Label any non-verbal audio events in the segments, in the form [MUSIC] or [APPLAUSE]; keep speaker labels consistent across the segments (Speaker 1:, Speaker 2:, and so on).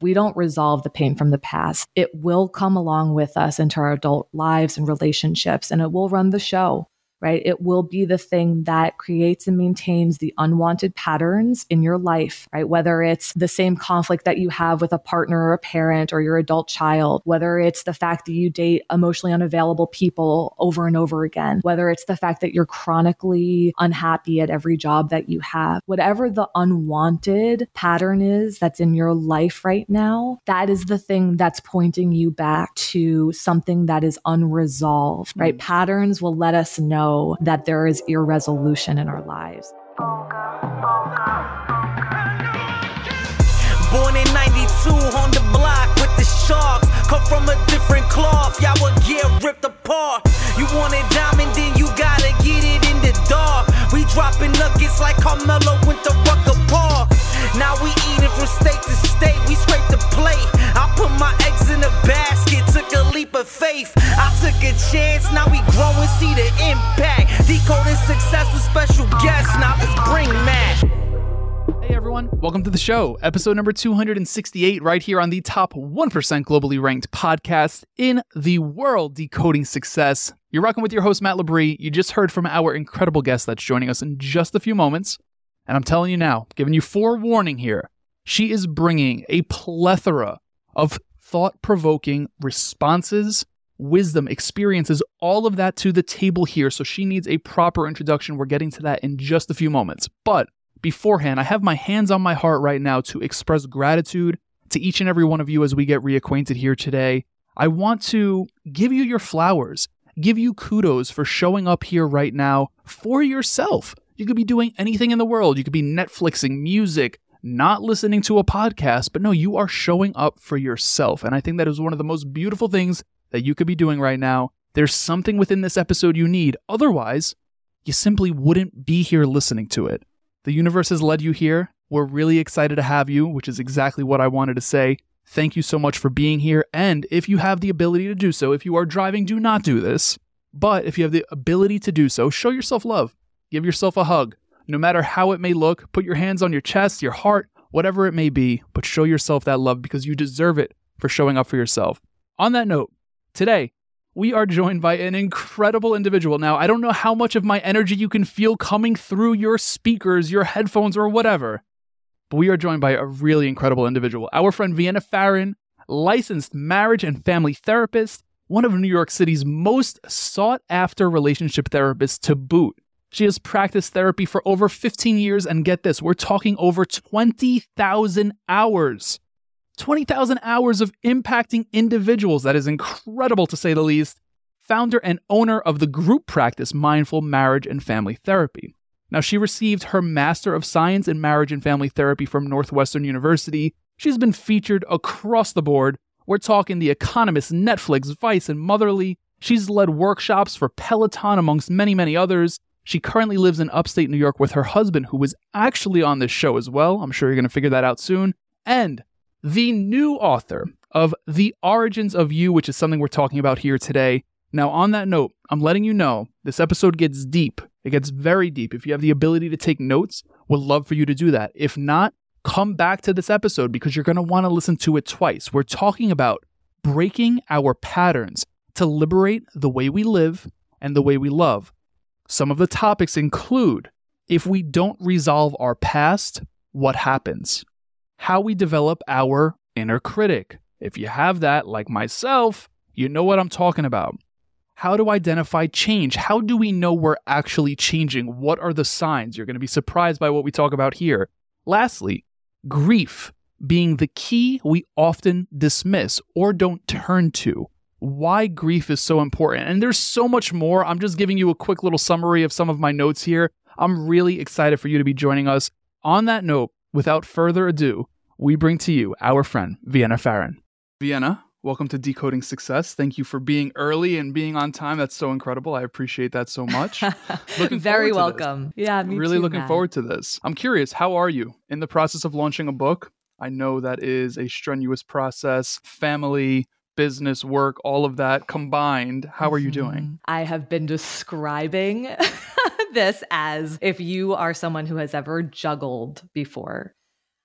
Speaker 1: we don't resolve the pain from the past, it will come along with us into our adult lives and relationships, and it will run the show right? It will be the thing that creates and maintains the unwanted patterns in your life, right? Whether it's the same conflict that you have with a partner or a parent or your adult child, whether it's the fact that you date emotionally unavailable people over and over again, whether it's the fact that you're chronically unhappy at every job that you have, whatever the unwanted pattern is that's in your life right now, that is the thing that's pointing you back to something that is unresolved, right? Mm. Patterns will let us know know that there is irresolution in our lives. Born in 92 on the block with the sharks. Come from a different cloth, y'all would get ripped apart. You want it diamond, then you gotta get it in the dark. We dropping nuggets like Carmelo went to Rucker Park. Now we eating from state to state, we scrape the plate. I put my eggs in a basket, took a leap of faith. I took a chance, now we grow and see the impact. Decoding success with special guests, now let's bring Matt. Hey everyone, welcome to the show, episode number 268, right here on the top 1% globally ranked podcast in the world, Decoding Success. You're rocking with your host, Matt Labrie. You just heard from our incredible guest that's joining us in just a few moments. And I'm telling you now, giving you forewarning here, she is bringing a plethora of thought provoking responses, wisdom, experiences, all of that to the table here. So she needs a proper introduction. We're getting to that in just a few moments. But beforehand, I have my hands on my heart right now to express gratitude to each and every one of you as we get reacquainted here today. I want to give you your flowers, give you kudos for showing up here right now for yourself. You could be doing anything in the world. You could be Netflixing, music, not listening to a podcast, but no, you are showing up for yourself. And I think that is one of the most beautiful things that you could be doing right now. There's something within this episode you need. Otherwise, you simply wouldn't be here listening to it. The universe has led you here. We're really excited to have you, which is exactly what I wanted to say. Thank you so much for being here. And if you have the ability to do so, if you are driving, do not do this. But if you have the ability to do so, show yourself love. Give yourself a hug. No matter how it may look, put your hands on your chest, your heart, whatever it may be, but show yourself that love because you deserve it for showing up for yourself. On that note, today, we are joined by an incredible individual. Now, I don't know how much of my energy you can feel coming through your speakers, your headphones, or whatever, but we are joined by a really incredible individual. Our friend Vienna Pharaon, licensed marriage and family therapist, one of New York City's most sought after relationship therapists to boot. She has practiced therapy for over 15 years, and get this, we're talking over 20,000 hours. 20,000 hours of impacting individuals. That is incredible to say the least. Founder and owner of the group practice Mindful Marriage and Family Therapy. Now, she received her Master of Science in Marriage and Family Therapy from Northwestern University. She's been featured across the board. We're talking The Economist, Netflix, Vice, and Motherly. She's led workshops for Peloton, amongst many, many others. She currently lives in upstate New York with her husband, who was actually on this show as well. I'm sure you're going to figure that out soon. And the new author of The Origins of You, which is something we're talking about here today. Now, on that note, I'm letting you know this episode gets deep. It gets very deep. If you have the ability to take notes, would love for you to do that. If not, come back to this episode because you're going to want to listen to it twice. We're talking about breaking our patterns to liberate the way we live and the way we love. Some of the topics include if we don't resolve our past, what happens? How we develop our inner critic. If you have that, like myself, you know what I'm talking about. How to identify change. How do we know we're actually changing? What are the signs? You're going to be surprised by what we talk about here. Lastly, grief being the key we often dismiss or don't turn to why grief is so important. And there's so much more. I'm just giving you a quick little summary of some of my notes here. I'm really excited for you to be joining us. On that note, without further ado, we bring to you our friend, Vienna Pharaon. Vienna, welcome to Decoding Success. Thank you for being early and being on time. That's so incredible. I appreciate that so much. [LAUGHS]
Speaker 2: looking Very welcome.
Speaker 1: Yeah, me
Speaker 2: Really
Speaker 1: too,
Speaker 2: looking forward to this. I'm curious, how are you in the process of launching a book? I know that is a strenuous process, family, business, work, all of that combined. How are you doing? Mm-hmm.
Speaker 1: I have been describing [LAUGHS] this as if you are someone who has ever juggled before.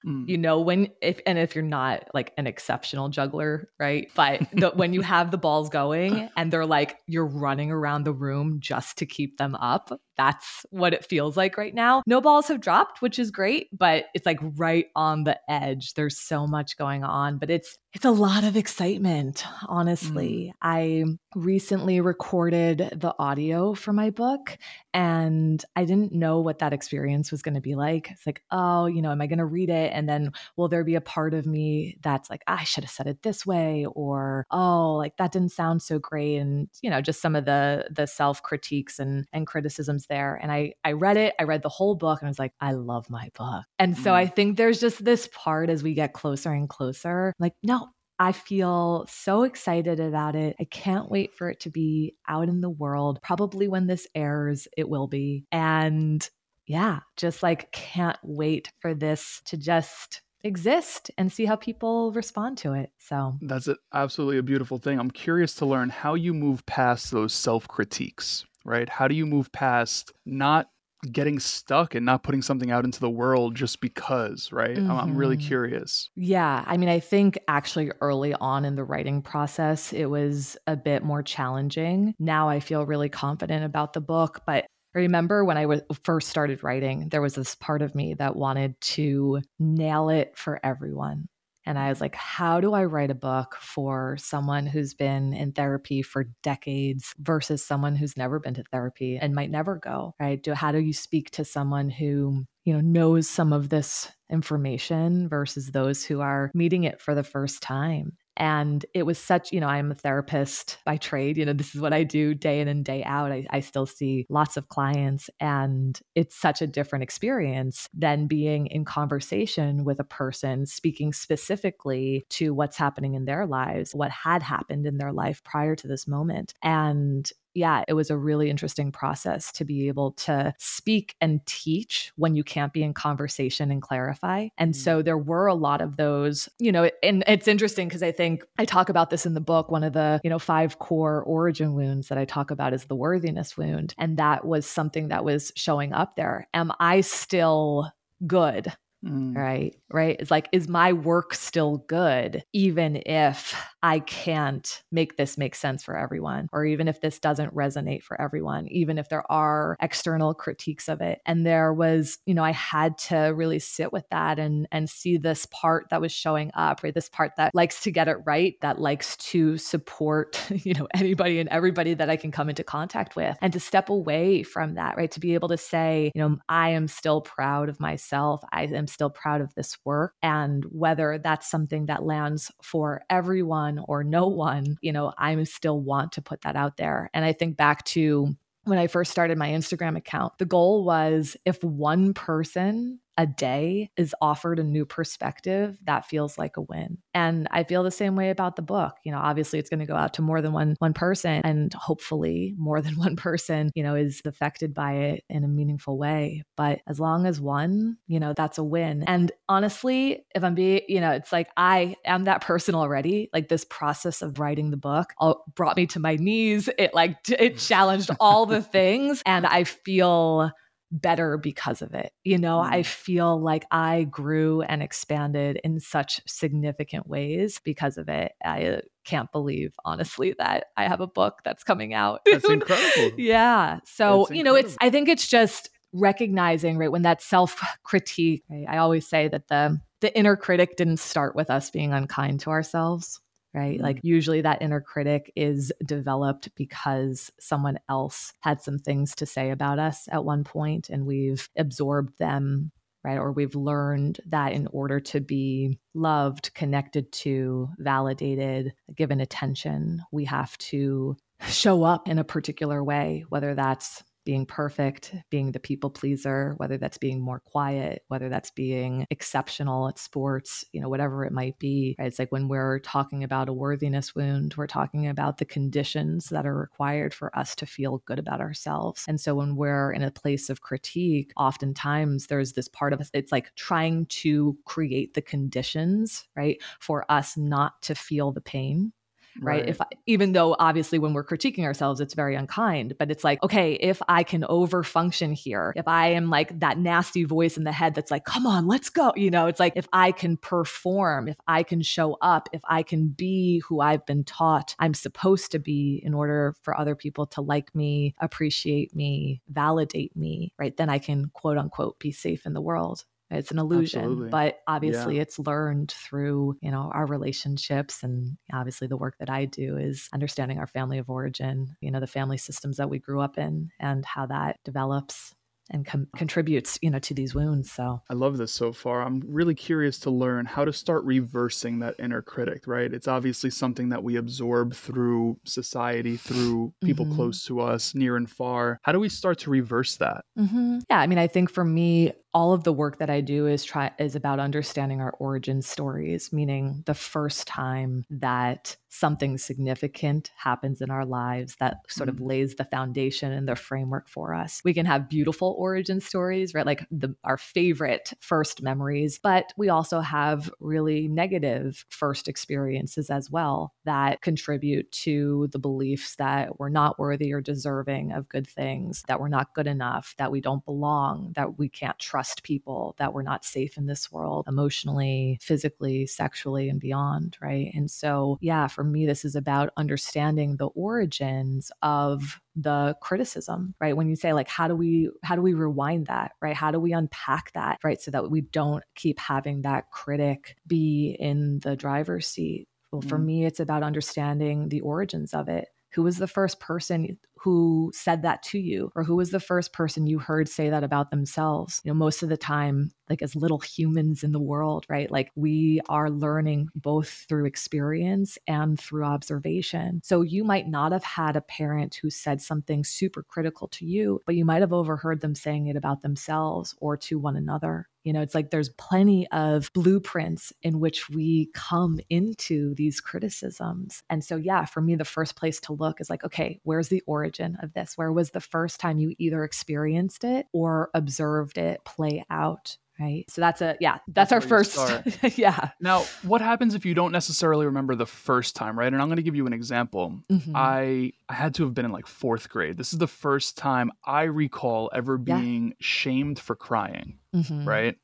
Speaker 2: Mm. You know, when if and if you're not like an exceptional juggler, right? But the, [LAUGHS] when you have the balls going and they're like you're running around the room just to keep them up, that's what it feels like right now. No balls have dropped, which is great, but it's like right on the edge. There's so much going on, but it's it's a lot of excitement, honestly. Mm. I recently recorded the audio for my book and I didn't know what that experience was going to be like. It's like, oh, you know, am I going to read it and then will there be a part of me that's like, I should have said it this way or oh, like that didn't sound so great and you know, just some of the the self-critiques and and criticisms there. And I I read it, I read the whole book and I was like, I love my book. And so mm. I think there's just this part as we get closer and closer, like, no, I feel so excited about it. I can't wait for it to be out in the world. Probably when this airs, it will be. And yeah, just like can't wait for this to just exist and see how people respond to it. So
Speaker 1: that's absolutely a beautiful thing. I'm curious to learn how you move past those self critiques, right? How do you move past not getting stuck and not putting something out into the world just because, right? Mm-hmm. I'm, really mm-hmm. curious.
Speaker 2: Yeah. I mean, I think actually early on in the writing process, it was a bit more challenging. Now I feel really confident about the book, but I remember when I w- first started writing, there was this part of me that wanted to nail it for everyone. And I was like, how do I write a book for someone who's been in therapy for decades versus someone who's never been to therapy and might never go, right? Do, how do you speak to someone who, you know, knows some of this information versus those who are meeting it for the first time? And it was such, you know, I'm a therapist by trade. You know, this is what I do day in and day out. I, I, still see lots of clients, and it's such a different experience than being in conversation with a person speaking specifically to what's happening in their lives, what had happened in their life prior to this moment. And yeah, it was a really interesting process to be able to speak and teach when you can't be in conversation and clarify. And mm-hmm. so there were a lot of those, you know, and it's interesting because I think I talk about this in the book. One of the, you know, five core origin wounds that I talk about is the worthiness wound. And that was something that was showing up there. Am I still good? Mm. Right. Right. It's like, is my work still good, even if I can't make this make sense for everyone, or even if this doesn't resonate for everyone, even if there are external critiques of it. And there was, you know, I had to really sit with that and and see this part that was showing up, right? This part that likes to get it right, that likes to support, [LAUGHS] you know, anybody and everybody that I can come into contact with, and to step away from that, right? To be able to say, you know, I am still proud of myself. I am still proud of this work. And whether that's something that lands for everyone or no one, you know, I still want to put that out there. And I think back to when I first started my Instagram account, the goal was if one person a day is offered a new perspective, that feels like a win. And I feel the same way about the book. You know, obviously it's going to go out to more than one one person and hopefully more than [LAUGHS] one person, you know, is affected by it in a meaningful way. But as long as one, you know, that's a win. And honestly, if I'm being, you know, it's like I am that person already. Like this process of writing the book all, brought me to my knees. It like it mm. challenged all the things and I feel better because of it. You know, mm. I feel like I grew and expanded in such significant ways because of it. I can't believe, honestly, that I have a book that's coming out.
Speaker 1: That's [LAUGHS] incredible.
Speaker 2: yeah. So, you know, it's, I think it's just recognizing, right, when that self critique, right, I always say that the, the inner critic didn't start with us being unkind to ourselves right? Mm-hmm. Like usually that inner critic is developed because someone else had some things to say about us at one point and we've absorbed them, right? Or we've learned that in order to be loved, connected to, validated, given attention, we have to show up in a particular way, whether that's being perfect, being the people pleaser, whether that's being more quiet, whether that's being exceptional at sports, you know, whatever it might be. Right? It's like when we're talking about a worthiness wound, we're talking about the conditions that are required for us to feel good about ourselves. And so when we're in a place of critique, oftentimes there's this part of us, it's like trying to create the conditions, right, for us not to feel the pain right?
Speaker 1: Right.
Speaker 2: If I, even though obviously when we're critiquing ourselves, it's very unkind, but it's like, okay, if I can overfunction here, if I am like that nasty voice in the head that's like, come on, let's go, you know, it's like if I can perform, if I can show up, if I can be who I've been taught I'm supposed to be in order for other people to like me, appreciate me, validate me, right? Then I can quote unquote be safe in the world. It's an illusion,
Speaker 1: Absolutely.
Speaker 2: but obviously
Speaker 1: Yeah.
Speaker 2: it's learned through, you know, our relationships and obviously the work that I do is understanding our family of origin, you know, the family systems that we grew up in and how that develops and com- contributes, you know, to these wounds. So,
Speaker 1: I love this so far. I'm really curious to learn how to start reversing that inner critic, right? It's obviously something that we absorb through society, through people
Speaker 2: Mhm.
Speaker 1: close to us, near and far. How do we start to reverse that?
Speaker 2: Mhm. yeah, I mean, I think for me, all of the work that I do is try is about understanding our origin stories, meaning the first time that something significant happens in our lives that sort of
Speaker 1: Mhm.
Speaker 2: lays the foundation and the framework for us. We can have beautiful origin stories, right? Like the our favorite first memories, but we also have really negative first experiences as well that contribute to the beliefs that we're not worthy or deserving of good things, that we're not good enough, that we don't belong, that we can't trust people, that we're not safe in this world emotionally, physically, sexually, and beyond, right? And so, yeah, for me, this is about understanding the origins of the criticism right? When you say like how do we how do we rewind that right? How do we unpack that right? So that we don't keep having that critic be in the driver's seat. Well for
Speaker 1: Mhm.
Speaker 2: me it's about understanding the origins of it. Who was the first person who said that to you or who was the first person you heard say that about themselves. You know most of the time like as little humans in the world right? Like we are learning both through experience and through observation. So you might not have had a parent who said something super critical to you but you might have overheard them saying it about themselves or to one another. You know, it's like there's plenty of blueprints in which we come into these criticisms. And so, yeah, for me, the first place to look is like, okay, where's the origin of this? Where was the first time you either experienced it or observed it play out? Right. So that's a, yeah, that's,
Speaker 1: That's
Speaker 2: our first. [LAUGHS] yeah.
Speaker 1: Now, what happens if you don't necessarily remember the first time, right? And I'm going to give you an example.
Speaker 2: Mhm.
Speaker 1: I I had to have been in like 4th grade. This is the first time I recall ever
Speaker 2: Yeah.
Speaker 1: being shamed for crying,
Speaker 2: Mhm.
Speaker 1: right?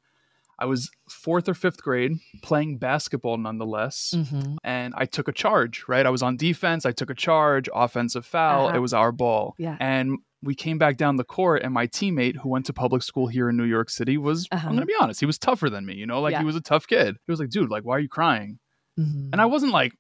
Speaker 1: I was 4th or 5th grade playing basketball nonetheless.
Speaker 2: Mhm.
Speaker 1: and I took a charge, right? I was on defense, I took a charge, offensive foul,
Speaker 2: Uh-huh.
Speaker 1: it was our ball.
Speaker 2: Yeah.
Speaker 1: And we came back down the court, and my teammate who went to public school here in New York City was,
Speaker 2: Uh-huh.
Speaker 1: I'm gonna be honest, he was tougher than me, you know, like
Speaker 2: Yeah.
Speaker 1: he was a tough kid. He was like, dude, like, why are you crying?
Speaker 2: Mhm.
Speaker 1: And I wasn't like,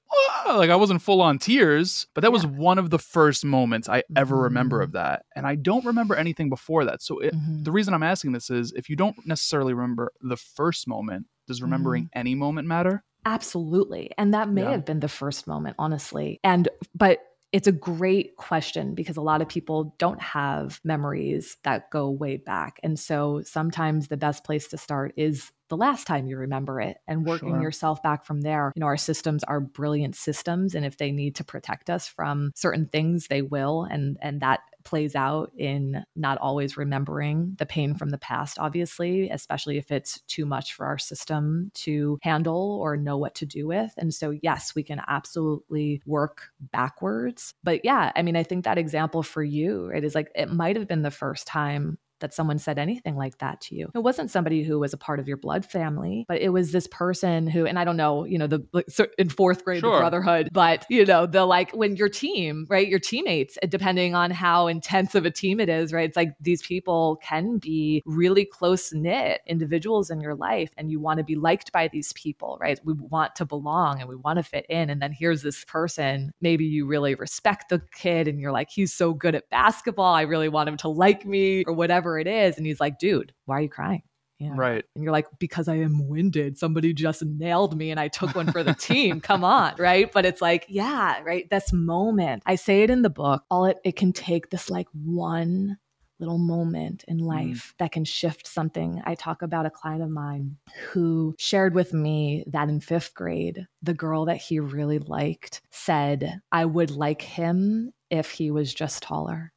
Speaker 1: like I wasn't full on tears, but that was one of the first moments I ever remember
Speaker 2: Mhm.
Speaker 1: of that. And I don't remember anything before that. So it,
Speaker 2: Mhm.
Speaker 1: the reason I'm asking this is if you don't necessarily remember the first moment, does remembering
Speaker 2: Mm-hmm.
Speaker 1: any moment matter?
Speaker 2: Absolutely. And that may
Speaker 1: Yeah.
Speaker 2: have been the first moment, honestly. And, but it's a great question because a lot of people don't have memories that go way back. And so sometimes the best place to start is the last time you remember it and working
Speaker 1: Sure.
Speaker 2: yourself back from there. You know, our systems are brilliant systems. And if they need to protect us from certain things, they will. And, and that plays out in not always remembering the pain from the past, obviously, especially if it's too much for our system to handle or know what to do with. And so, yes, we can absolutely work backwards. But yeah, I mean, I think that example for you, it is like it might have been the first time that someone said anything like that to you. It wasn't somebody who was a part of your blood family, but it was this person who, and I don't know, you know, the in fourth grade,
Speaker 1: Sure.
Speaker 2: brotherhood, but you know, the like when your team, right, your teammates, uh, depending on how intense of a team it is, right, it's like these people can be really close knit individuals in your life, and you want to be liked by these people, right? We want to belong and we want to fit in. And then here's this person, maybe you really respect the kid, and you're like, he's so good at basketball. I really want him to like me or whatever it is. And he's like, dude, why are you crying? You know?
Speaker 1: Right.
Speaker 2: And you're like, because I am winded. Somebody just nailed me and I took one for the team. [LAUGHS] Come on. Right. But it's like, yeah, right. This moment. I say it in the book. All it, it can take this like one little moment in mm. life that can shift something. I talk about a client of mine who shared with me that in fifth grade, the girl that he really liked said, I would like him if he was just taller.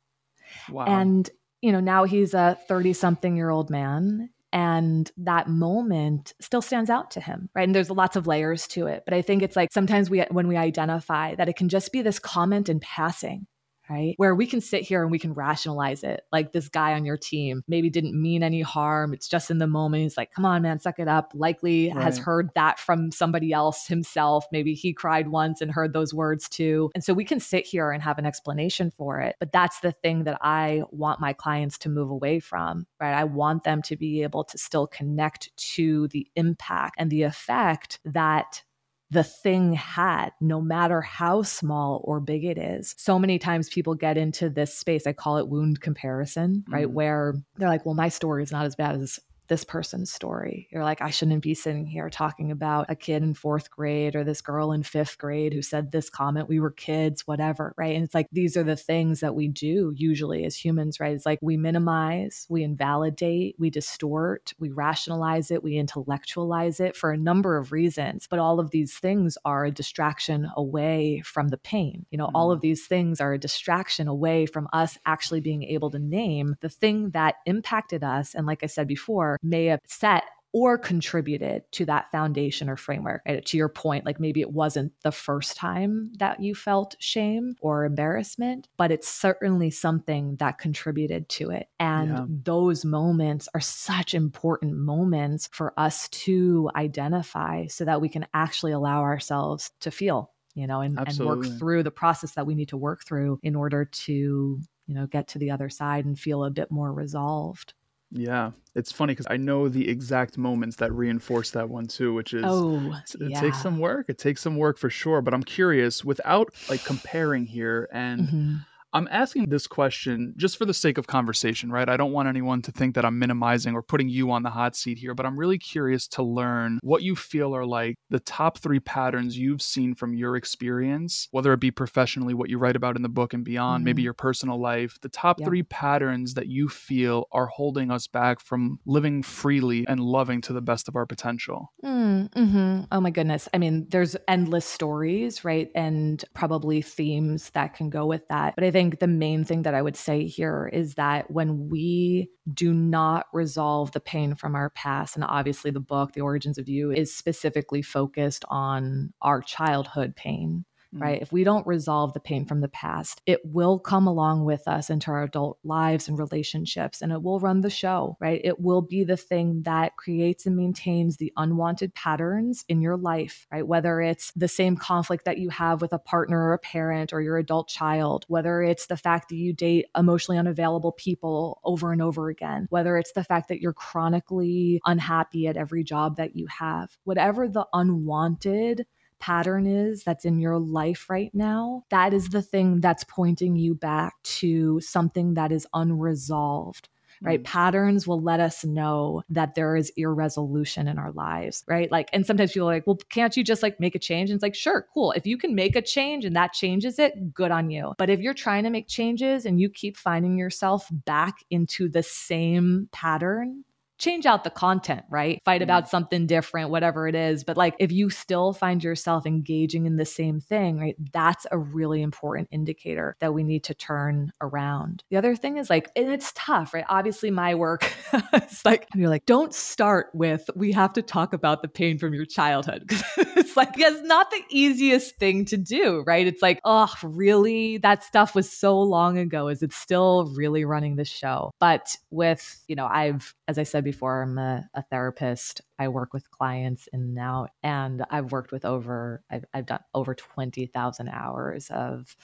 Speaker 1: Wow.
Speaker 2: And, you know, now he's a 30 something year old man. And that moment still stands out to him, right? And there's lots of layers to it. But I think it's like sometimes we, when we identify that it can just be this comment in passing, right? Where we can sit here and we can rationalize it. Like this guy on your team maybe didn't mean any harm. It's just in the moment. He's like, come on, man, suck it up. Likely right. has heard that from somebody else himself. Maybe he cried once and heard those words too. And so we can sit here and have an explanation for it. But that's the thing that I want my clients to move away from, right? I want them to be able to still connect to the impact and the effect that the thing had, no matter how small or big it is. So many times people get into this space, I call it wound comparison, right? Mm. Where they're like, well, my story is not as bad as this person's story. You're like, I shouldn't be sitting here talking about a kid in fourth grade or this girl in fifth grade who said this comment. We were kids, whatever, right? And it's like, these are the things that we do usually as humans, right? It's like we minimize, we invalidate, we distort, we rationalize it, we intellectualize it for a number of reasons. But all of these things are a distraction away from the pain. You know, mm-hmm. all of these things are a distraction away from us actually being able to name the thing that impacted us. And like I said before, may have set or contributed to that foundation or framework. Right? To your point, like maybe it wasn't the first time that you felt shame or embarrassment, but it's certainly something that contributed to it. And yeah. those moments are such important moments for us to identify so that we can actually allow ourselves to feel. You know, and, and work through the process that we need to work through in order to, you know, get to the other side and feel a bit more resolved.
Speaker 1: Yeah, it's funny because I know the exact moments that reinforce that one too, which is
Speaker 2: oh,
Speaker 1: it
Speaker 2: yeah.
Speaker 1: takes some work. It takes some work for sure. But I'm curious, without like comparing here and mm-hmm. I'm asking this question just for the sake of conversation, right? I don't want anyone to think that I'm minimizing or putting you on the hot seat here, but I'm really curious to learn what you feel are like the top three patterns you've seen from your experience, whether it be professionally, what you write about in the book and beyond, mm-hmm. maybe your personal life, the top yeah. three patterns that you feel are holding us back from living freely and loving to the best of our potential.
Speaker 2: Mm, mm-hmm. Oh my goodness. I mean, there's endless stories, right? And probably themes that can go with that. But I think think the main thing that I would say here is that when we do not resolve the pain from our past, and obviously the book, The Origins of You, is specifically focused on our childhood pain mm. right? If we don't resolve the pain from the past, it will come along with us into our adult lives and relationships, and it will run the show, right? It will be the thing that creates and maintains the unwanted patterns in your life, right? Whether it's the same conflict that you have with a partner or a parent or your adult child, whether it's the fact that you date emotionally unavailable people over and over again, whether it's the fact that you're chronically unhappy at every job that you have, whatever the unwanted pattern is that's in your life right now, that is the thing that's pointing you back to something that is unresolved right? Mm. Patterns will let us know that there is irresolution in our lives, right? Like, and sometimes people are like, well, can't you just like make a change? And it's like, sure, cool. If you can make a change and that changes it, good on you. But if you're trying to make changes and you keep finding yourself back into the same pattern, change out the content, right? Fight about mm-hmm. something different, whatever it is. But like if you still find yourself engaging in the same thing, right? That's a really important indicator that we need to turn around. The other thing is like, and it's tough, right? Obviously, my work [LAUGHS] is like, you're like, don't start with, we have to talk about the pain from your childhood. [LAUGHS] it's like, it's not the easiest thing to do, right? It's like, oh, really? That stuff was so long ago. Is it still really running the show? But with, you know, I've, as I said before, I'm a, a therapist. I work with clients in and out, and I've worked with over, I've, I've done over 20,000 hours of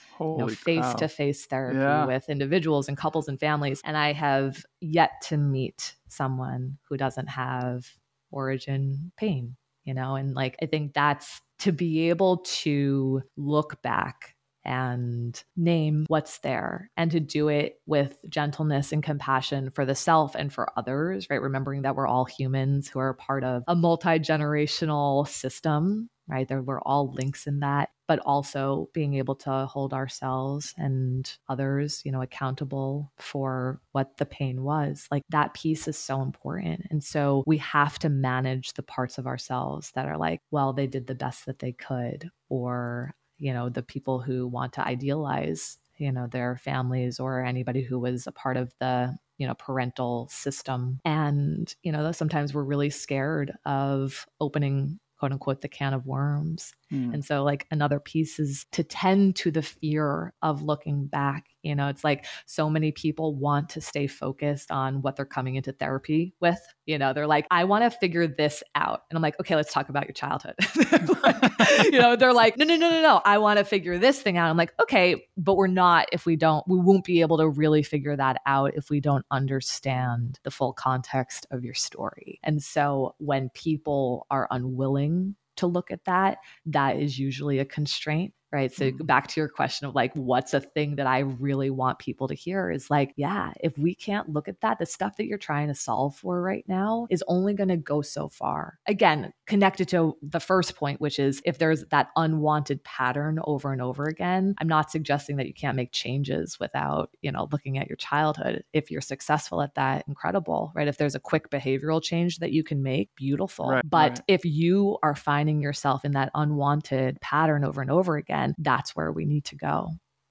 Speaker 2: face to face therapy yeah. with individuals and couples and families. And I have yet to meet someone who doesn't have origin pain, you know? And like, I think that's to be able to look back and name what's there and to do it with gentleness and compassion for the self and for others, right? Remembering that we're all humans who are part of a multi generational system, right? There we're all links in that, but also being able to hold ourselves and others, you know, accountable for what the pain was. Like that piece is so important. And so we have to manage the parts of ourselves that are like, well, they did the best that they could, or you know the people who want to idealize you know their families or anybody who was a part of the you know parental system. And you know sometimes we're really scared of opening quote unquote the can of worms mm. and so like another piece is to tend to the fear of looking back you know, it's like so many people want to stay focused on what they're coming into therapy with. You know, they're like, I want to figure this out. And I'm like, okay, let's talk about your childhood. [LAUGHS] like, you know, they're like, no, no, no, no, no. I want to figure this thing out. I'm like, okay, but we're not if we don't, we won't be able to really figure that out if we don't understand the full context of your story. And so when people are unwilling to look at that, that is usually a constraint right? So mm-hmm. back to your question of like what's a thing that i really want people to hear is like yeah if we can't look at that the stuff that you're trying to solve for right now is only going to go so far. Again connected to the first point which is if there's that unwanted pattern over and over again i'm not suggesting that you can't make changes without you know looking at your childhood. If you're successful at that incredible right? If there's a quick behavioral change that you can make beautiful. Right, but right. if you are finding yourself in that unwanted pattern over and over again again, that's where we need to go.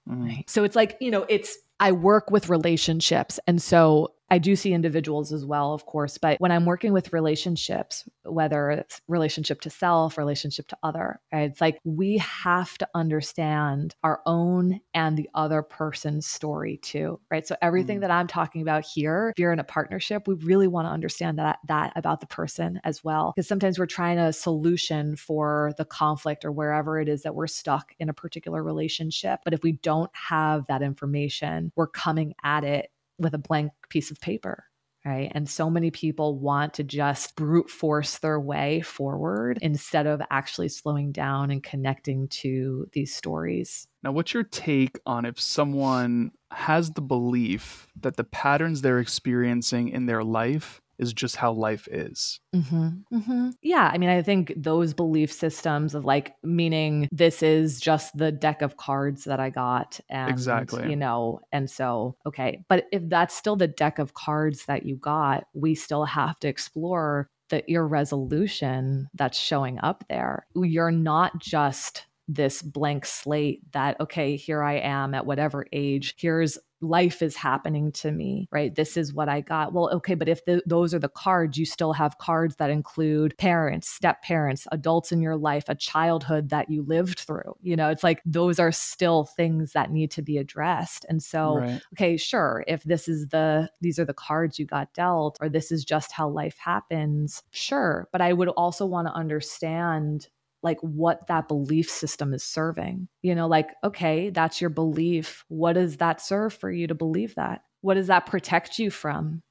Speaker 2: Mm. Right. So it's like, you know, it's, I work with relationships. And so I do see individuals as well, of course, but when I'm working with relationships, whether it's relationship to self, relationship to other, right, it's like we have to understand our own and the other person's story too, right? So everything mm. that I'm talking about here, if you're in a partnership, we really want to understand that that about the person as well, because sometimes we're trying a solution for the conflict or wherever it is that we're stuck in a particular relationship, but if we don't have that information, we're coming at it with a blank piece of paper. Right. And so many people want to just brute force their way forward instead of actually slowing down and connecting to these stories.
Speaker 1: Now, what's your take on if someone has the belief that the patterns they're experiencing in their life is just how life is.
Speaker 2: Mm-hmm, mm-hmm. Yeah. I mean, I think those belief systems of like, meaning this is just the deck of cards that I got. And, exactly. You know, and so, okay. But if that's still the deck of cards that you got, we still have to explore the irresolution that's showing up there. You're not just this blank slate that okay here i am at whatever age here's life is happening to me, right? This is what I got. Well, okay, but if the, those are the cards, you still have cards that include parents, step parents, adults in your life, a childhood that you lived through. You know, it's like those are still things that need to be addressed. And so, right. okay, sure, if this is the, these are the cards you got dealt, or this is just how life happens, sure. But I would also want to understand like what that belief system is serving. You know, like, okay, that's your belief. What does that serve for you to believe that? What does that protect you from?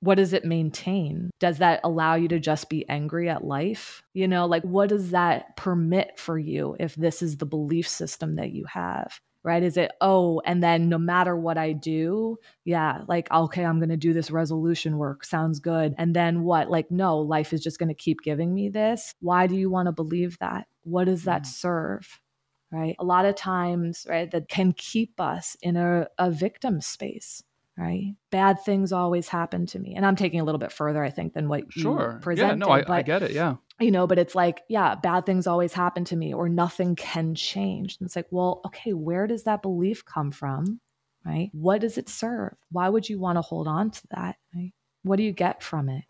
Speaker 2: What does it maintain? Does that allow you to just be angry at life? You know, like what does that permit for you if this is the belief system that you have? Right? Is it, oh, and then no matter what I do, yeah, like, okay, I'm going to do this resolution work. Sounds good. And then what? Like, no, life is just going to keep giving me this. Why do you want to believe that? What does that mm. serve? Right. A lot of times, right, that can keep us in a, a victim space right? Bad things always happen to me. And I'm taking a little bit further, I think, than what sure. you presented.
Speaker 1: Yeah, no, I, I get it. Yeah
Speaker 2: you know, but it's like, yeah, bad things always happen to me or nothing can change. And it's like, well, okay, where does that belief come from? Right? What does it serve? Why would you want to hold on to that? Right? What do you get from it?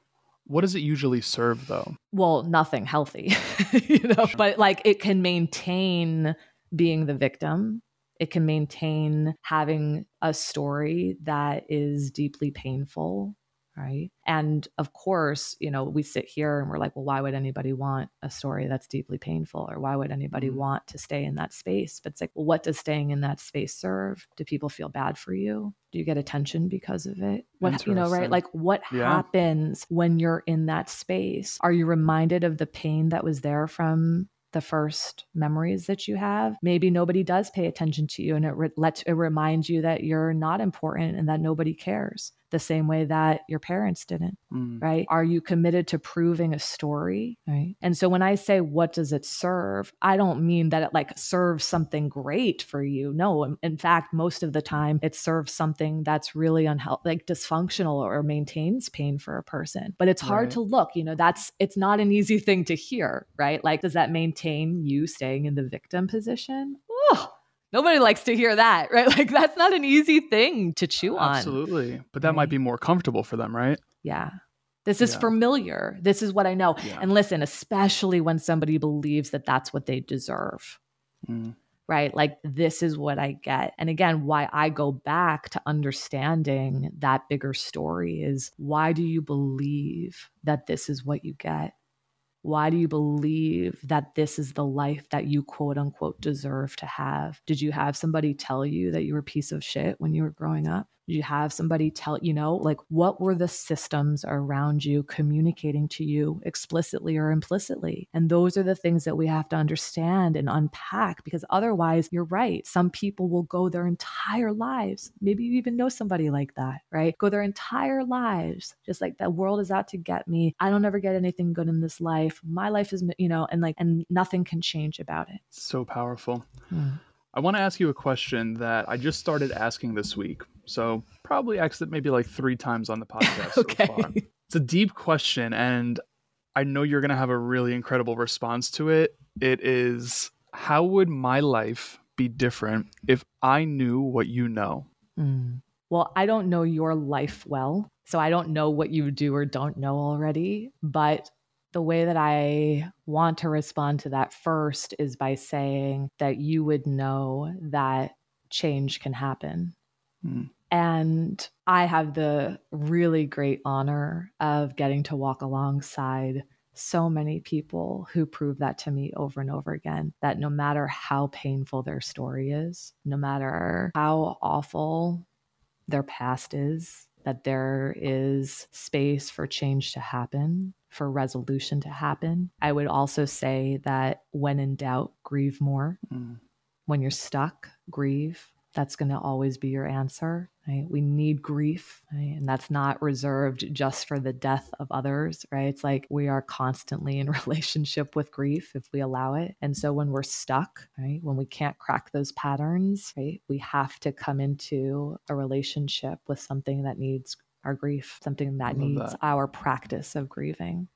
Speaker 1: What does it usually serve though?
Speaker 2: Well, nothing healthy, [LAUGHS] you know, sure. but like it can maintain being the victim. It can maintain having a story that is deeply painful right. And of course you know we sit here and we're like well why would anybody want a story that's deeply painful? Or why would anybody mm-hmm. want to stay in that space? But it's like well what does staying in that space serve? Do people feel bad for you? Do you get attention because of it? What you know right? Like what yeah. happens when you're in that space? Are you reminded of the pain that was there from the first memories that you have. Maybe nobody does pay attention to you and it re- lets it reminds you that you're not important and that nobody cares the same way that your parents didn't, mm. right? Are you committed to proving a story, right? And so when I say what does it serve, I don't mean that it like serves something great for you. No, in fact, most of the time it serves something that's really unhealthy, like dysfunctional or maintains pain for a person. But it's hard right. to look, you know, that's it's not an easy thing to hear, right? Like does that maintain you staying in the victim position? Oh, Nobody likes to hear that, [LAUGHS] right? Like that's not an easy thing to chew on.
Speaker 1: Absolutely. But that might be more comfortable for them, right?
Speaker 2: Yeah. This is
Speaker 1: Yeah.
Speaker 2: familiar. This is what I know.
Speaker 1: Yeah.
Speaker 2: And listen, especially when somebody believes that that's what they deserve,
Speaker 1: Mm.
Speaker 2: right? Like, this is what I get. And again, why I go back to understanding that bigger story is why do you believe that this is what you get? Why do you believe that this is the life that you quote unquote deserve to have? Did you have somebody tell you that you were a piece of shit when you were growing up? Did you have somebody tell, you know, like what were the systems around you communicating to you explicitly or implicitly? And those are the things that we have to understand and unpack because otherwise, you're right. Some people will go their entire lives. Maybe you even know somebody like that, right? Go their entire lives, just like the world is out to get me. I don't ever get anything good in this life. My life is, you know, and like, and nothing can change about it.
Speaker 1: So powerful.
Speaker 2: Hmm.
Speaker 1: I want to ask you a question that I just started asking this week. So probably asked it maybe like three times on the podcast
Speaker 2: Okay.
Speaker 1: so far. It's a deep question, and I know you're going to have a really incredible response to it. It is how would my life be different if I knew what you know?
Speaker 2: Mm. Well, I don't know your life well, so I don't know what you do or don't know already. But the way that I want to respond to that first is by saying that you would know that change can happen.
Speaker 1: Mm.
Speaker 2: And I have the really great honor of getting to walk alongside so many people who prove that to me over and over again that no matter how painful their story is, no matter how awful their past is, that there is space for change to happen, for resolution to happen. I would also say that when in doubt, grieve more.
Speaker 1: Mm.
Speaker 2: When you're stuck, grieve. That's going to always be your answer. Right? We need grief, right? and that's not reserved just for the death of others. Right? It's like we are constantly in [LAUGHS] relationship with grief if we allow it. And so when we're stuck, right, when we can't crack those patterns, right, we have to come into a relationship with something that needs our grief, something that needs
Speaker 1: that.
Speaker 2: our practice of grieving.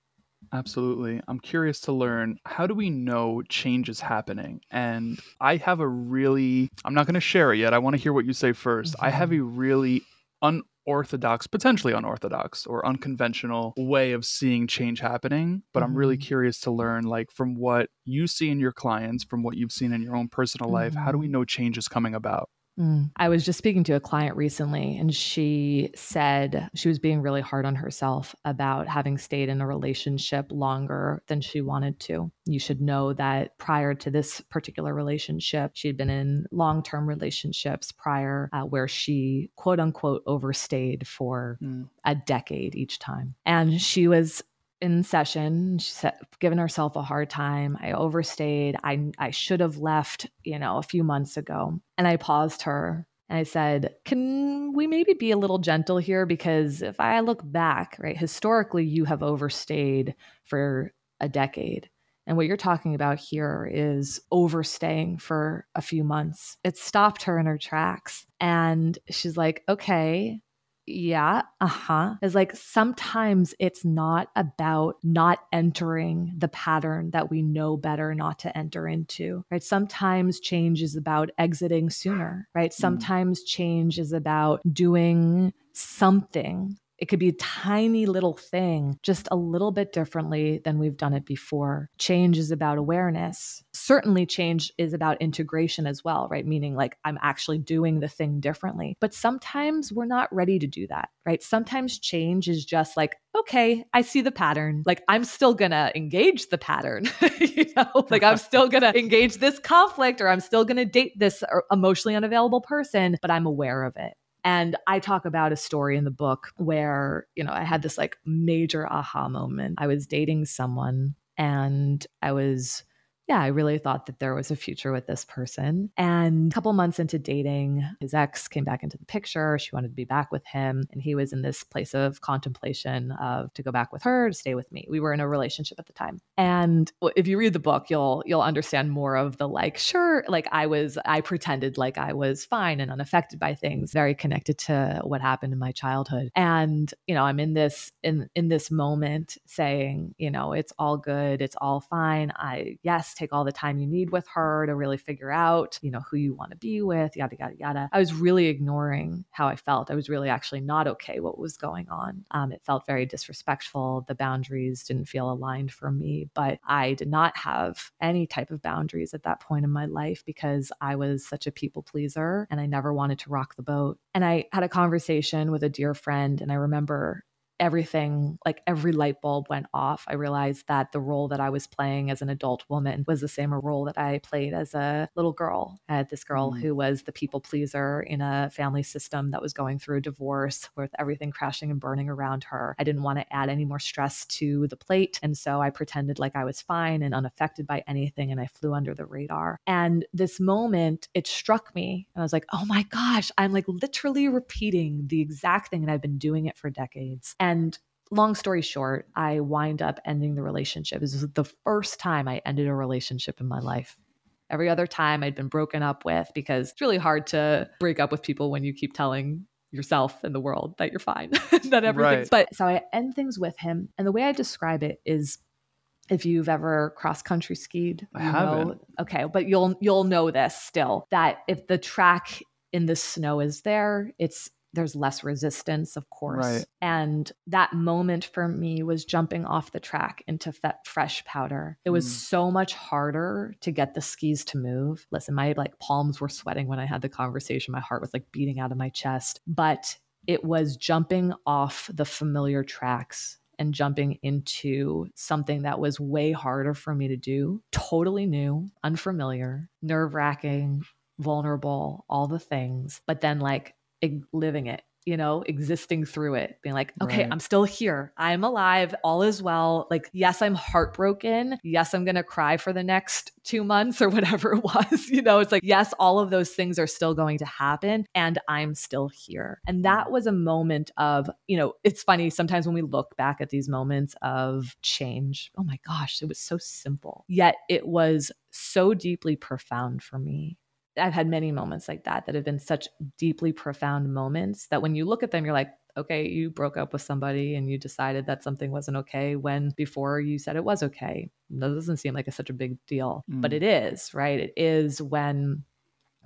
Speaker 1: Absolutely. I'm curious to learn how do we know change is happening? And I have a really, I'm not going to share it yet. I want to hear what you say 1st I have a really unorthodox, potentially unorthodox or unconventional way of seeing change happening. But I'm really
Speaker 2: Mhm.
Speaker 1: curious to learn, like, from what you see in your clients, from what you've seen in your own personal life, how do we know change is coming about?
Speaker 2: Mm. I was just speaking to a client recently, and she said she was being really hard on herself about having stayed in a relationship longer than she wanted to. You should know that prior to this particular relationship, she'd been in long term relationships prior uh, where she quote unquote overstayed for
Speaker 1: Mm.
Speaker 2: a decade each time. And she was in session she said given herself a hard time i overstayed i i should have left you know a few months ago and i paused her and i said can we maybe be a little gentle here because if i look back right historically you have overstayed for a decade and what you're talking about here is overstaying for a few months. It stopped her in her tracks. And she's like, okay, yeah, uh huh. It's like sometimes it's not about not entering the pattern that we know better not to enter into, right? Sometimes change is about exiting sooner, right? Sometimes change is about doing something. It could be a tiny little thing, just a little bit differently than we've done it before. Change is about awareness. Certainly, change is about integration as well, right? Meaning, like, I'm actually doing the thing differently. But sometimes we're not ready to do that, right? Sometimes change is just like, okay, I see the pattern. Like, I'm still gonna engage the pattern, [LAUGHS] you know, like, I'm still gonna engage this conflict or I'm still gonna date this uh, emotionally unavailable person, but I'm aware of it. And I talk about a story in the book where, you know, I had this like major aha moment. I was dating someone and I was, yeah, I really thought that there was a future with this person. And a couple months into dating, his ex came back into the picture. She wanted to be back with him. And he was in this place of contemplation of to go back with her, to stay with me. We were in a relationship at the time. And if you read the book, you'll you'll understand more of the like, sure, like I was, I pretended like I was fine and unaffected by things, very connected to what happened in my childhood. And, you know, I'm in this in in this moment saying, you know, it's all good, it's all fine. I yes, take all the time you need with her to really figure out, you know, who you want to be with, yada, yada, yada. I was really ignoring how I felt. I was really actually not okay what was going on. Um, it felt very disrespectful. The boundaries didn't feel aligned for me, but I did not have any type of boundaries at that point in my life because I was such a people pleaser and I never wanted to rock the boat. And I had a conversation with a dear friend, and I remember everything, like every light bulb went off. I realized that the role that I was playing as an adult woman was the same role that I played as a little girl. I had this girl mm. who was the people pleaser in a family system that was going through a divorce with everything crashing and burning around her. I didn't want to add any more stress to the plate. And so I pretended like I was fine and unaffected by anything. And I flew under the radar. And this moment, it struck me. And I was like, oh my gosh, I'm like literally repeating the exact thing. And I've been doing it for decades. And and long story short, I wind up ending the relationship. This was the first time I ended a relationship in my life. Every other time I'd been broken up with because it's really hard to break up with people when you keep telling yourself and the world that you're fine, [LAUGHS] that everything's. Right. But so I end things with him. And the way I describe it is if you've ever cross country skied,
Speaker 1: I haven't.
Speaker 2: Know, okay, but you'll you'll know this still that if the track in the snow is there, it's there's less resistance, of course. Right. And that moment for me was jumping off the track into fe- fresh powder. It was mm. so much harder to get the skis to move. Listen, my like palms were sweating when I had the conversation. My heart was like beating out of my chest. But it was jumping off the familiar tracks and jumping into something that was way harder for me to do, totally new, unfamiliar, nerve wracking, vulnerable, all the things. But then, like, living it you know, existing through it, being like, okay, right. I'm still here. I'm alive. All is well. Like, yes, I'm heartbroken. Yes, I'm going to cry for the next two months or [LAUGHS] whatever it was. You know, it's like, yes, all of those things are still going to happen and I'm still here. And that was a moment of, you know, it's funny sometimes when we look back at these moments of change, oh my gosh, it was so simple. Yet it was so deeply profound for me. I've had many moments like that that have been such deeply profound moments that when you look at them, you're like, okay, you broke up with somebody and you decided that something wasn't okay when before you said it was okay. That doesn't seem like a, such a big deal, mm. but it is, right? It is when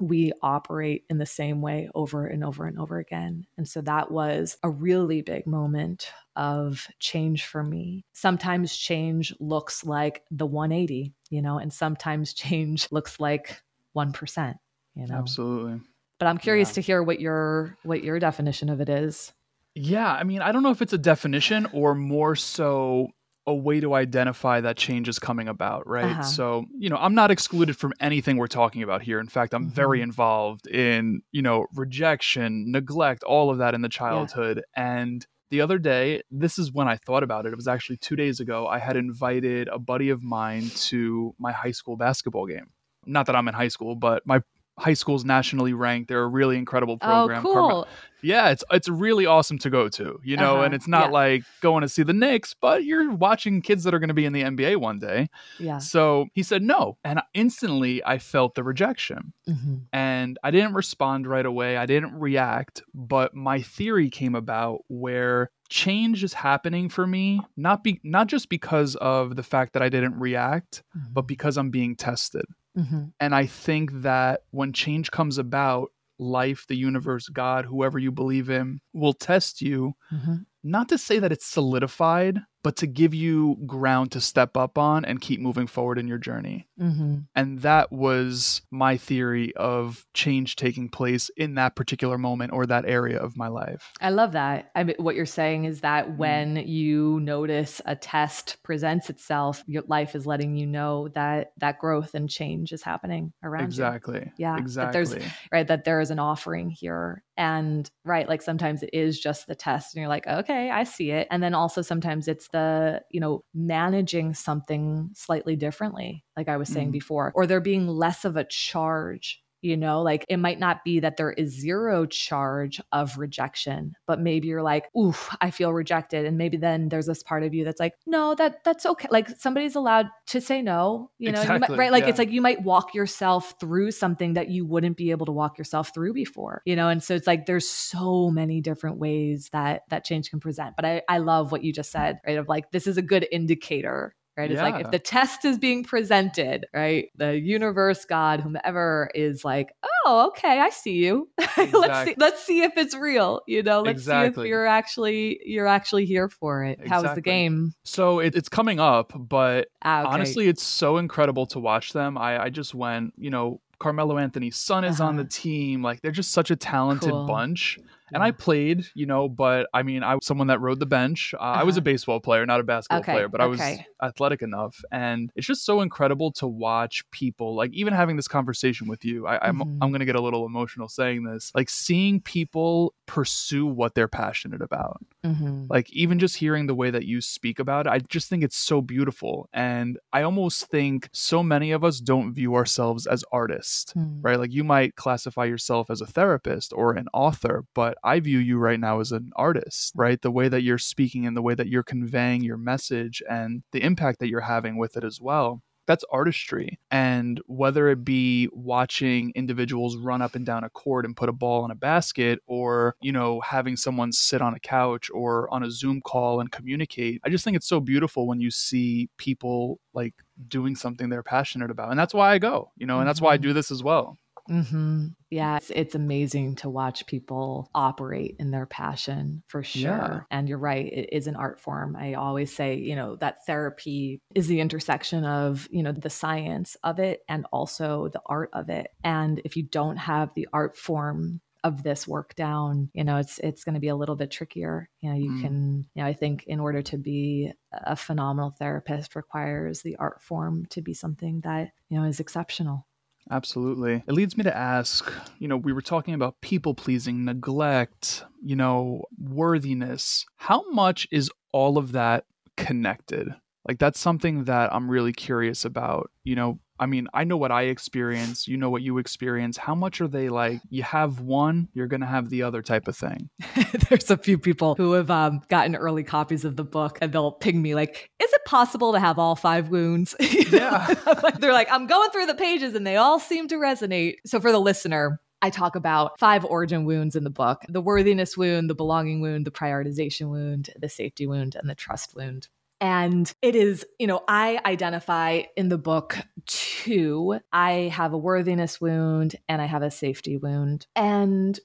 Speaker 2: we operate in the same way over and over and over again. And so that was a really big moment of change for me. Sometimes change looks like the 180, you know, and sometimes [LAUGHS] change looks like 1% you know
Speaker 1: absolutely
Speaker 2: but i'm curious yeah. to hear what your what your definition of it is
Speaker 1: yeah i mean i don't know if it's a definition or more so a way to identify that change is coming about, right? Uh-huh. So, you know, I'm not excluded from anything we're talking about here. In fact, I'm mm-hmm. very involved in, you know, rejection, neglect, all of that in the childhood. Yeah. And the other day, this is when I thought about it. It was actually two days ago. I had invited a buddy of mine to my high school basketball game. Not that I'm in high school, but my high schools nationally ranked. They're a really incredible oh, program.
Speaker 2: Oh, cool.
Speaker 1: yeah, it's it's really awesome to go to, you know, uh-huh. and it's not yeah. like going to see the Knicks, but you're watching kids that are going to be in the NBA one day.
Speaker 2: Yeah.
Speaker 1: So he said no, and instantly I felt the rejection, mm-hmm. and I didn't respond right away. I didn't react, but my theory came about where change is happening for me not be not just because of the fact that I didn't react, mm-hmm. but because I'm being tested. Mm-hmm. And I think that when change comes about, life, the universe, God, whoever you believe in, will test you. Mm-hmm. Not to say that it's solidified, but to give you ground to step up on and keep moving forward in your journey. Mm-hmm. And that was my theory of change taking place in that particular moment or that area of my life.
Speaker 2: I love that. I mean, what you're saying is that mm-hmm. when you notice a test presents itself, your life is letting you know that that growth and change is happening around
Speaker 1: exactly.
Speaker 2: you.
Speaker 1: Exactly. Yeah. Exactly.
Speaker 2: That there's right that there is an offering here and right like sometimes it is just the test and you're like okay i see it and then also sometimes it's the you know managing something slightly differently like i was saying mm. before or there being less of a charge you know like it might not be that there is zero charge of rejection but maybe you're like oof i feel rejected and maybe then there's this part of you that's like no that that's okay like somebody's allowed to say no you know
Speaker 1: exactly,
Speaker 2: you might, right like
Speaker 1: yeah.
Speaker 2: it's like you might walk yourself through something that you wouldn't be able to walk yourself through before you know and so it's like there's so many different ways that that change can present but i i love what you just said right of like this is a good indicator right? It's yeah. like if the test is being presented, right? The universe, God, whomever is like, oh, okay, I see you. Exactly. [LAUGHS] let's see, let's see if it's real. You know, let's exactly. see if you're actually you're actually here for it. Exactly. How's the game?
Speaker 1: So it, it's coming up, but ah, okay. honestly, it's so incredible to watch them. I I just went, you know, Carmelo Anthony's son is uh-huh. on the uh-huh. team. Like they're just such a talented cool. bunch and I played, you know, but I mean, I was someone that rode the bench. Uh, uh-huh. I was a uh-huh. baseball player, not a basketball okay. player, but I was athletic enough. And it's just so incredible to watch people, like even having this conversation with you. I, am I'm, mm-hmm. I'm going to get a little emotional saying this, like seeing people pursue what they're passionate about. Mm-hmm. Like even just hearing the way that you speak about it, I just think it's so beautiful. And I almost think so many of us don't view ourselves as artists, mm. right? Like you might classify yourself as a therapist or an author, but I view you right now as an artist, right? The way that you're speaking and the way that you're conveying your message and the impact that you're having with it as well that's artistry. And whether it be watching individuals run up and down a court and put a ball in a basket, or, you know, having someone sit on a couch or on a Zoom call and communicate, I just think it's so beautiful when you see people like doing something they're passionate about. And that's why I go, you know, and that's why I mm-hmm. do this as well.
Speaker 2: Mm-hmm. Yeah, it's, it's amazing to watch people operate in their passion for sure. Yeah. And you're right, it is an art form. I always say, you know, that therapy is the intersection of, you know, the science of it and also the art of it. And if you don't have the art form of this work down you know it's it's going to be a little bit trickier you know you mm. can you know i think in order to be a phenomenal therapist requires the art form to be something that you know is exceptional
Speaker 1: Absolutely. It leads me to ask you know, we were talking about people pleasing, neglect, you know, worthiness. How much is all of that connected? Like, that's something that I'm really curious about. You know, I mean, I know what I experience, you know what you experience. How much are they like, you have one, you're going to have the other type of thing? [LAUGHS]
Speaker 2: There's a few people who have um, gotten early copies of the book and they'll ping me, like, is it possible to have all five wounds? [LAUGHS] Yeah. [LAUGHS] They're like, I'm going through the pages and they all seem to resonate. So for the listener, I talk about five origin wounds in the book the worthiness wound, the belonging wound, the prioritization wound, the safety wound, and the trust wound. And it is, you know, I identify in the book two. I have a worthiness wound and I have a safety wound. And,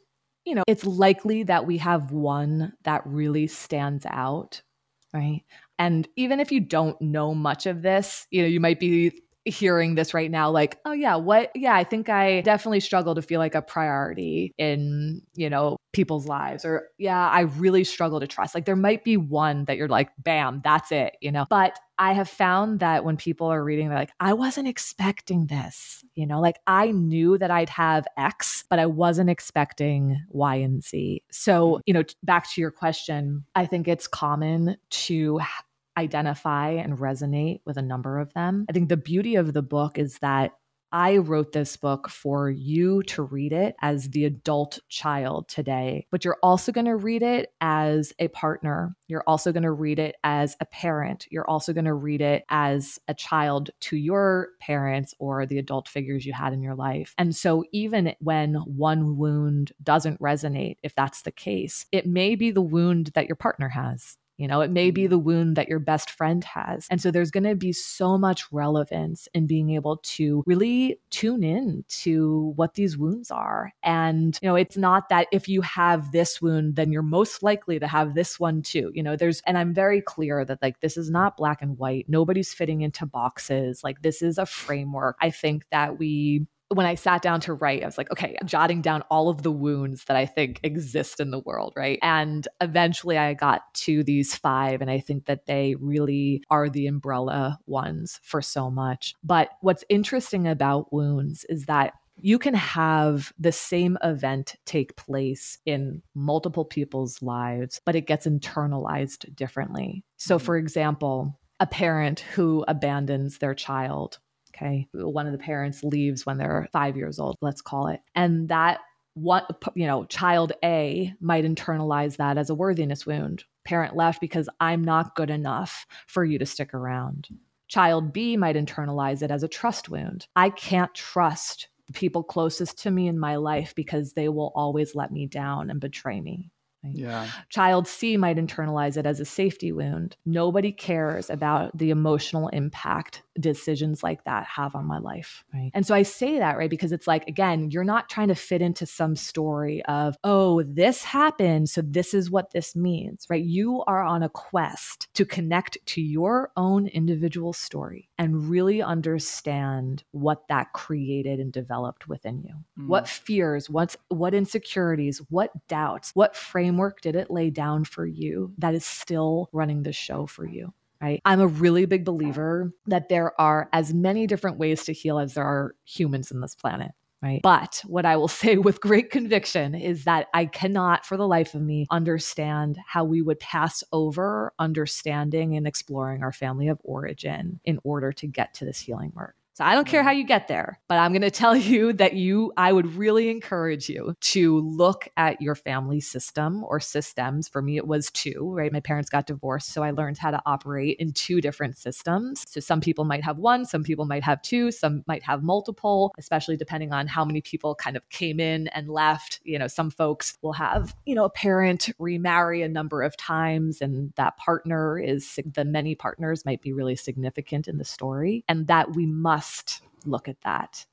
Speaker 2: you know, it's likely that we have one that really stands out, right? And even if you don't know much of this, you know, you might be hearing this right now like oh yeah what yeah i think i definitely struggle to feel like a priority in you know people's lives or yeah i really struggle to trust. Like there might be one that you're like bam that's it you know? But i have found that when people are reading they're like i wasn't expecting this you know? Like i knew that i'd have x but i wasn't expecting y and z. So mm. you know back to your question i think it's common to identify and resonate with a number of them. I think the beauty of the book is that I wrote this book for you to read it as the adult child today, but you're also going to read it as a partner. You're also going to read it as a parent. You're also going to read it as a child to your parents or the adult figures you had in your life. And so, even when one wound doesn't resonate, if that's the case, it may be the wound that your partner has. You know, it may be mm-hmm. the wound that your best friend has. And so there's going to be so much relevance in being able to really tune in to what these wounds are. And, you know, it's not that if you have this wound, then you're most likely to have this one too. You know, there's, and I'm very clear that like this is not black and white. Nobody's fitting into boxes. Like this is a framework. I think that we when I sat down to write, I was like, okay, jotting down all of the wounds that I think exist in the world, right? And eventually I got to these five, and I think that they really are the umbrella ones for so much. But what's interesting about wounds is that you can have the same event take place in multiple people's lives, but it gets internalized differently. So, mm-hmm. for example, a parent who abandons their child Okay. One of the parents leaves when they're five years old, let's call it. And that what you know child a might internalize that as a worthiness wound parent left because i'm not good enough for you to stick around child b might internalize it as a trust wound i can't trust the people closest to me in my life because they will always let me down and betray me
Speaker 1: Yeah.
Speaker 2: Child C might internalize it as a safety wound. Nobody cares about the emotional impact decisions like that have on my life. Right. And so I say that, right, because it's like, again, you're not trying to fit into some story of, oh, this happened. So this is what this means, right? You are on a quest to connect to your own individual story and really understand what that created and developed within you. Mm. What fears, what's, what insecurities, what doubts, what framework did it lay down for you that is still running the show for you? right? I'm a really big believer that there are as many different ways to heal as there are humans in this planet. Right. But what I will [LAUGHS] say with great conviction is that I cannot, for the life of me, understand how we would pass over understanding and exploring our family of origin in order to get to this healing work. So I don't care how mm. you get there, but I'm going to tell [LAUGHS] you that you, I would really encourage you to look at your family system or systems. For me, it was two, right? My parents got divorced. So I learned how to operate in two different systems. So some people might have one, some people might have two, some might have multiple, especially depending on how many people kind of came in and left. You know, some folks will have, you know, a parent remarry a number of times, and that partner is the many partners might be really significant in the story, and that we must must look at that.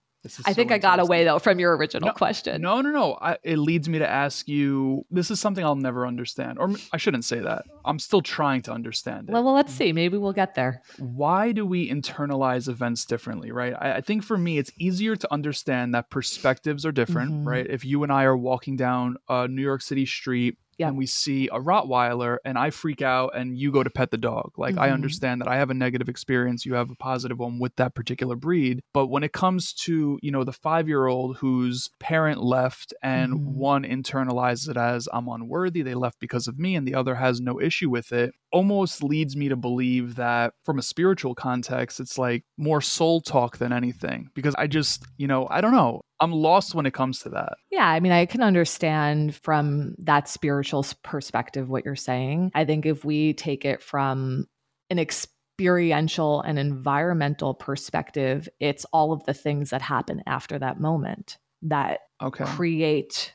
Speaker 2: I think I got away though from your original
Speaker 1: no,
Speaker 2: question.
Speaker 1: No, no, no. I, it leads me to ask you. This is something I'll never understand, or I shouldn't say that. I'm still trying to understand it.
Speaker 2: Well, well let's see. Maybe we'll get there.
Speaker 1: Why do we internalize events differently? Right. I, I think for me, it's easier to understand that perspectives are different. Mm-hmm. Right. If you and I are walking down a New York City street yeah. and we see a Rottweiler and I freak out and you go to pet the dog. Like mm-hmm. I understand that I have a negative experience, you have a positive one with that particular breed. But when it comes to, you know, the five year old whose parent left and mm-hmm. one internalizes it as I'm unworthy, they left because of me, and the other has no issue with it, almost leads me to believe that from a spiritual context, it's like more soul talk than anything. Because I just, you know, I don't know. I'm lost when it comes to that.
Speaker 2: Yeah, I mean, I can understand from that spiritual perspective what you're saying. I think if we take it from an experiential and environmental perspective, it's all of the things that happen after that moment that okay. create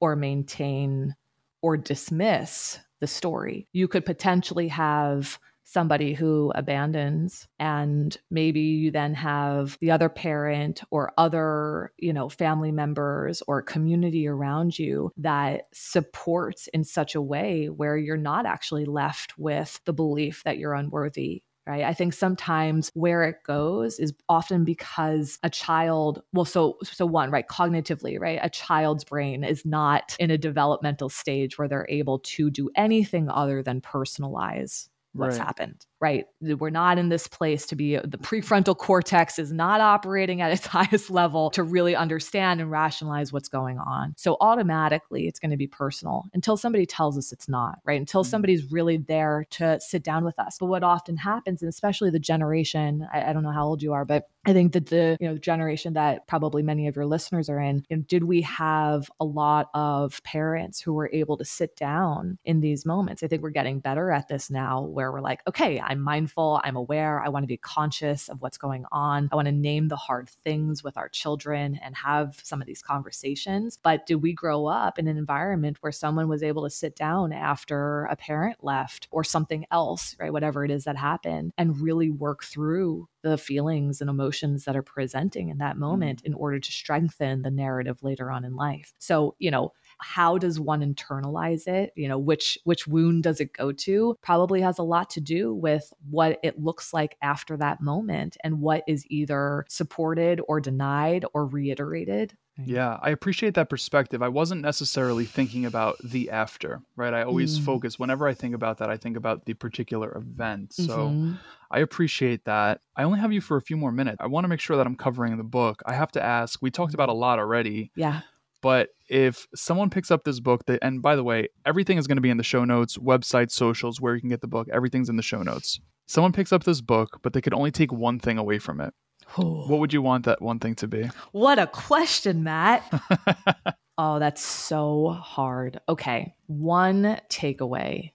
Speaker 2: or maintain or dismiss the story. You could potentially have somebody who abandons and maybe you then have the other parent or other you know family members or community around you that supports in such a way where you're not actually left with the belief that you're unworthy right? I think sometimes where it goes is often because a child well so so one right cognitively right? A child's brain is not in a developmental stage where they're able to do anything other than personalize what's right. happened right? We're not in this place to be, the prefrontal cortex is not operating at its [LAUGHS] highest level to really understand and rationalize what's going on. So automatically it's going to be personal until somebody tells us it's not, right? Until mm-hmm. somebody's really there to sit down with us. But what often happens, and especially the generation, I, I don't know how old you are, but I think that the you know generation that probably many of your listeners are in, you know, did we have a lot of parents who were able to sit down in these moments? I think we're getting better at this now, where we're like, okay, I'm mindful, I'm aware, I want to be conscious of what's going on. I want to name the hard things with our children and have some of these conversations. But did we grow up in an environment where someone was able to sit down after a parent left or something else, right? Whatever it is that happened, and really work through the feelings and emotions that are presenting in that moment mm. in order to strengthen the narrative later on in life. So, you know, how does one internalize it you know which which wound does it go to probably has a lot to do with what it looks like after that moment and what is either supported or denied or reiterated
Speaker 1: yeah, I appreciate that perspective. I wasn't necessarily thinking about the after, right? I always mm. focus whenever I think about that, I think about the particular event. So mm-hmm. I appreciate that. I only have you for a few more minutes. I want to make sure that I'm covering the book. I have to ask, we talked about a lot already.
Speaker 2: Yeah.
Speaker 1: But if someone picks up this book, that, and by the way, everything is going to be in the show notes, website, socials, where you can get the book, everything's in the show notes. Someone picks up this book, but they could only take one thing away from it. what would you want that one thing to be?
Speaker 2: What a question, Matt. [LAUGHS] oh, that's so hard. Okay. One takeaway.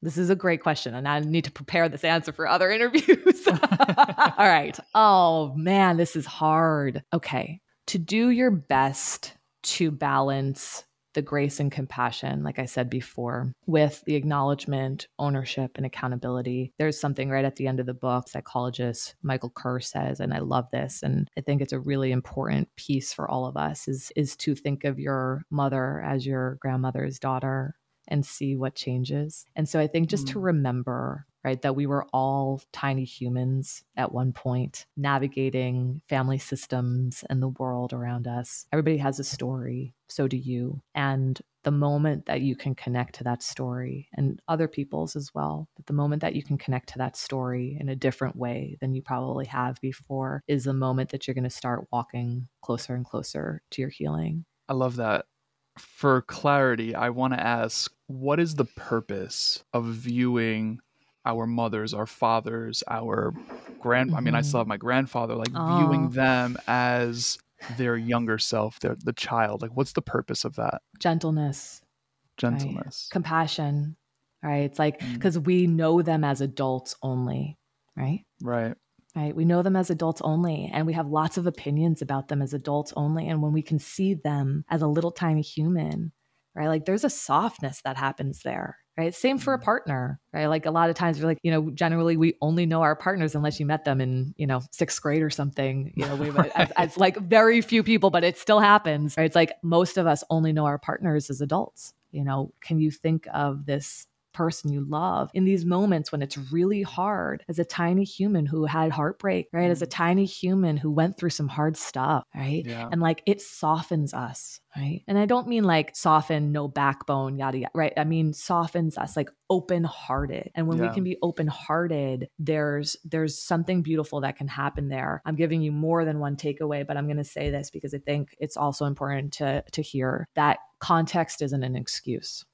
Speaker 2: This is a great question, and I need to prepare this answer for other [LAUGHS] interviews. [LAUGHS] All right. Oh, man, this is hard. Okay. To do your best to balance the grace and compassion, like I said before, with the acknowledgement, ownership, and accountability. There's something right at the end of the book, psychologist Michael Kerr says, and I love this. And I think it's a really important piece for all of us is, is to think of your mother as your grandmother's daughter and see what changes. And so I think just mm. to remember right? That we were all tiny humans at one point, navigating family systems and the world around us. Everybody has a story, so do you. And the moment that you can connect to that story and other people's as well, but the moment that you can connect to that story in a different way than you probably have before is the moment that you're going to start walking closer and closer to your healing.
Speaker 1: I love that. For clarity, I want to ask what is the purpose of viewing our mothers, our fathers, our grand. Mm-hmm. I mean, I still mm-hmm. have my grandfather. Like oh. viewing them as their younger self, their the child. Like, what's the purpose of that?
Speaker 2: Gentleness,
Speaker 1: gentleness,
Speaker 2: right? compassion. Right? It's like because mm. we know them as adults only, right?
Speaker 1: Right.
Speaker 2: Right. We know them as adults only, and we have lots of opinions about them as adults only. And when we can see them as a little tiny human, right? Like there's a softness that happens there, right? Same for a mm-hmm. partner, right? Like a lot of times we're like, you know, generally we only know our partners unless you met them in, you know, sixth grade or something, you know, we, right. as, as, like very few people, but it still happens, right? It's like most of us only know our partners as adults. You know, can you think of this person you love in these moments when it's really hard as a tiny human who had heartbreak, right? As a mm. tiny human who went through some hard stuff, right? Yeah. And like it softens us, right? And I don't mean like soften, no backbone, yada, yada, right? I mean softens us, like open hearted. And when yeah. we can be open hearted, there's there's something beautiful that can happen there. I'm giving you more than one takeaway, but I'm going to say this because I think it's also important to to hear that context isn't an excuse.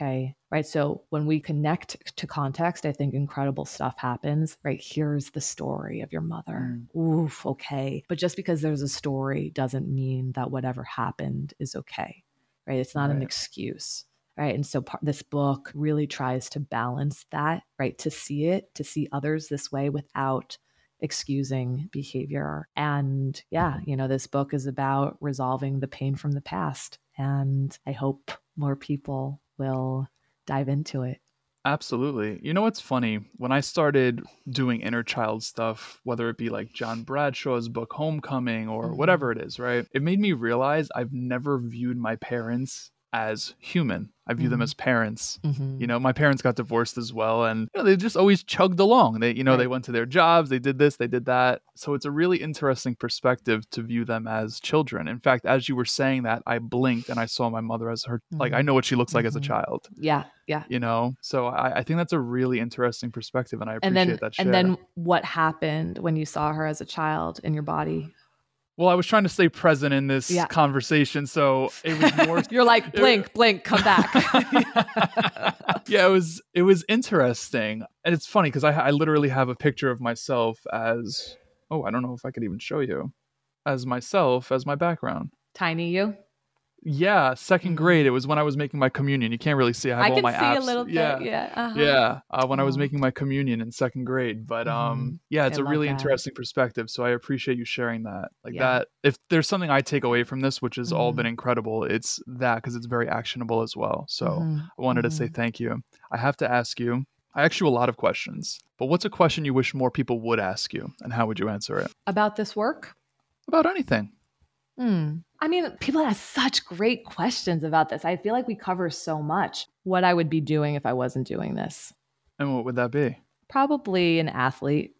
Speaker 2: Okay. Right. So when we connect to context, I think incredible stuff happens. Right. Here's the story of your mother. Mm. Oof. Okay. But just because there's a story doesn't mean that whatever happened is okay. Right. It's not right. an excuse. Right. And so part, this book really tries to balance that, right? To see it, to see others this way without excusing behavior. And yeah, you know, this book is about resolving the pain from the past. And I hope more people will dive into it.
Speaker 1: Absolutely. You know what's funny? When I started doing inner child stuff, whether it be like John Bradshaw's book Homecoming or mm-hmm. whatever it is, right? It made me realize I've never viewed my parents as human. I view mm-hmm. them as parents. Mm-hmm. You know, my parents got divorced as well, and you know, they just always chugged along. They, you know, right. they went to their jobs, they did this, they did that. So it's a really interesting perspective to view them as children. In fact, as you were saying that, I blinked and I saw my mother as her. Mm-hmm. Like I mm-hmm. know what she looks like as a mm-hmm. child.
Speaker 2: Yeah, yeah.
Speaker 1: You know, so I, I, think that's a really interesting perspective, and I appreciate
Speaker 2: and then,
Speaker 1: that. Share.
Speaker 2: And then what happened when you saw her as a child in your body?
Speaker 1: Well, I was trying to stay present in this yeah. conversation, so it was more. [LAUGHS]
Speaker 2: You're like [LAUGHS] blink, blink, come back. [LAUGHS]
Speaker 1: yeah, it was it was interesting, and it's funny because I, I literally have a picture of myself as oh I don't know if I could even show you as myself as my background.
Speaker 2: Tiny you.
Speaker 1: Yeah, second mm-hmm. grade. It was when I was making my communion. You can't really see. I have I all my ass.
Speaker 2: I can see
Speaker 1: apps.
Speaker 2: a little bit.
Speaker 1: Yeah,
Speaker 2: yeah, uh-huh.
Speaker 1: yeah. Uh, when I was making my communion in second grade, but um, mm-hmm. yeah, it's I a really that. interesting perspective. So I appreciate you sharing that. Like yeah. that. If there's something I take away from this, which has mm-hmm. all been mm-hmm. incredible, it's that because it's very actionable as well. So mm-hmm. I wanted to say mm-hmm. thank you. I have to ask you. I ask you a lot of questions, but what's a question you wish more people would ask you, and how would you answer it?
Speaker 2: About this work?
Speaker 1: About anything.
Speaker 2: Hmm. I mean, people ask such great questions about this. I feel like we cover so much. What I would be doing if I wasn't doing this.
Speaker 1: And what would that be?
Speaker 2: Probably an athlete.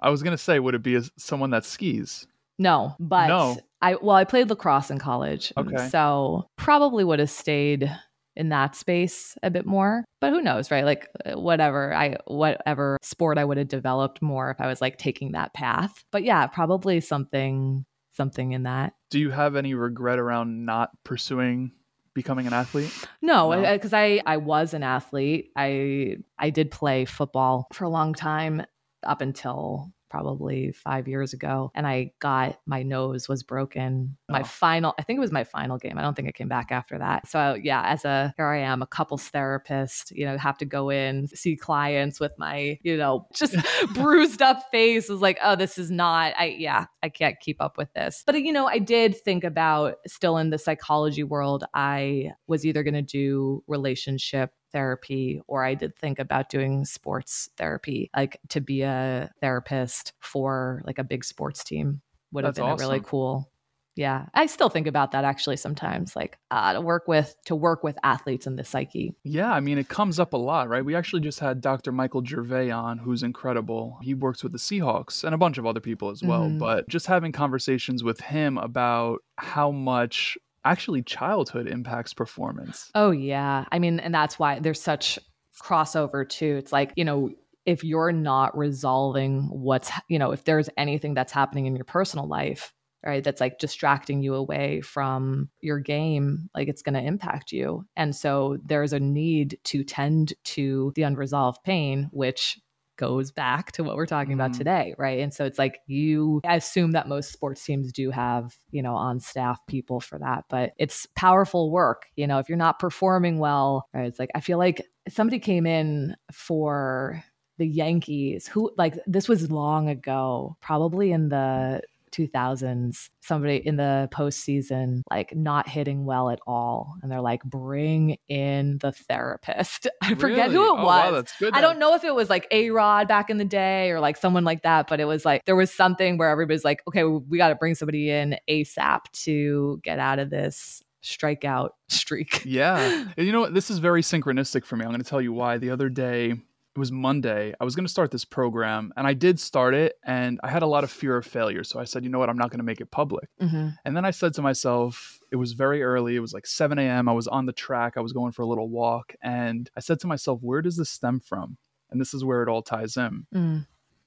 Speaker 1: I was going to say, would it be someone that skis?
Speaker 2: No, but no. I well, I played lacrosse in college. Okay. So probably would have stayed in that space a bit more. But who knows, right? Like uh, whatever I whatever sport I would have developed more if I was like taking that path. But yeah, probably something something in that.
Speaker 1: Do you have any regret around not pursuing becoming an athlete?
Speaker 2: No, because no. I, I I was an athlete. I I did play football for a long time up until probably five years ago. And I got my nose was broken. My
Speaker 1: Oh.
Speaker 2: final, I think it was my final game. I don't think it came back after that. So yeah, as a here I am, a couples therapist, you know, have to go in, see clients with my, you know, just [LAUGHS] [LAUGHS] bruised up face. Was like, oh, this is not, I yeah, I can't keep up with this. But uh, you know, I did think about still in the psychology world, I was either gonna do relationship therapy or I did think about doing sports therapy, like to be a therapist for like a big sports team would have been a really cool. Yeah, I still think about that actually sometimes, like uh, to work with to work with athletes in the psyche.
Speaker 1: Yeah, I mean, it comes up a lot, right? We actually just had Dr. Michael Gervais on, who's incredible. He works with the Seahawks and a bunch of other people as well.
Speaker 2: Mhm.
Speaker 1: But just having conversations with him about how much actually childhood impacts performance.
Speaker 2: Oh yeah, I mean, and that's why there's such crossover too. It's like you know. If you're not resolving what's, you know, if there's anything that's happening in your personal life, right that's like distracting you away from your game like it's going to impact you and so there's a need to tend to the unresolved pain which goes back to what we're talking about
Speaker 1: Mhm.
Speaker 2: today right and so it's like you I assume that most sports teams do have you know on staff people for that but it's powerful work you know if you're not performing well right it's like i feel like somebody came in for the yankees who like this was long ago probably in the 2000s somebody in the postseason like not hitting well at all and they're like bring in the therapist [LAUGHS] i forget who it
Speaker 1: Oh,
Speaker 2: was
Speaker 1: wow.
Speaker 2: I don't know if it was like A Rod back in the day or like someone like that, but it was like there was something where everybody's like, okay, we got to bring somebody in ASAP to get out of this strikeout streak.
Speaker 1: Yeah. [LAUGHS] And you know what? This is very synchronistic for me. I'm going to tell you why. The other day, it was Monday. I was going to start this program and I did start it and I had a lot of fear of failure. So I said, you know what? I'm not going to make it public.
Speaker 2: Mhm.
Speaker 1: And then I said to myself, it was very early. It was like 7 a.m. I was on the track. I was going for a little walk. And I said to myself, where does this stem from? And this is where it all ties in.
Speaker 2: Mm.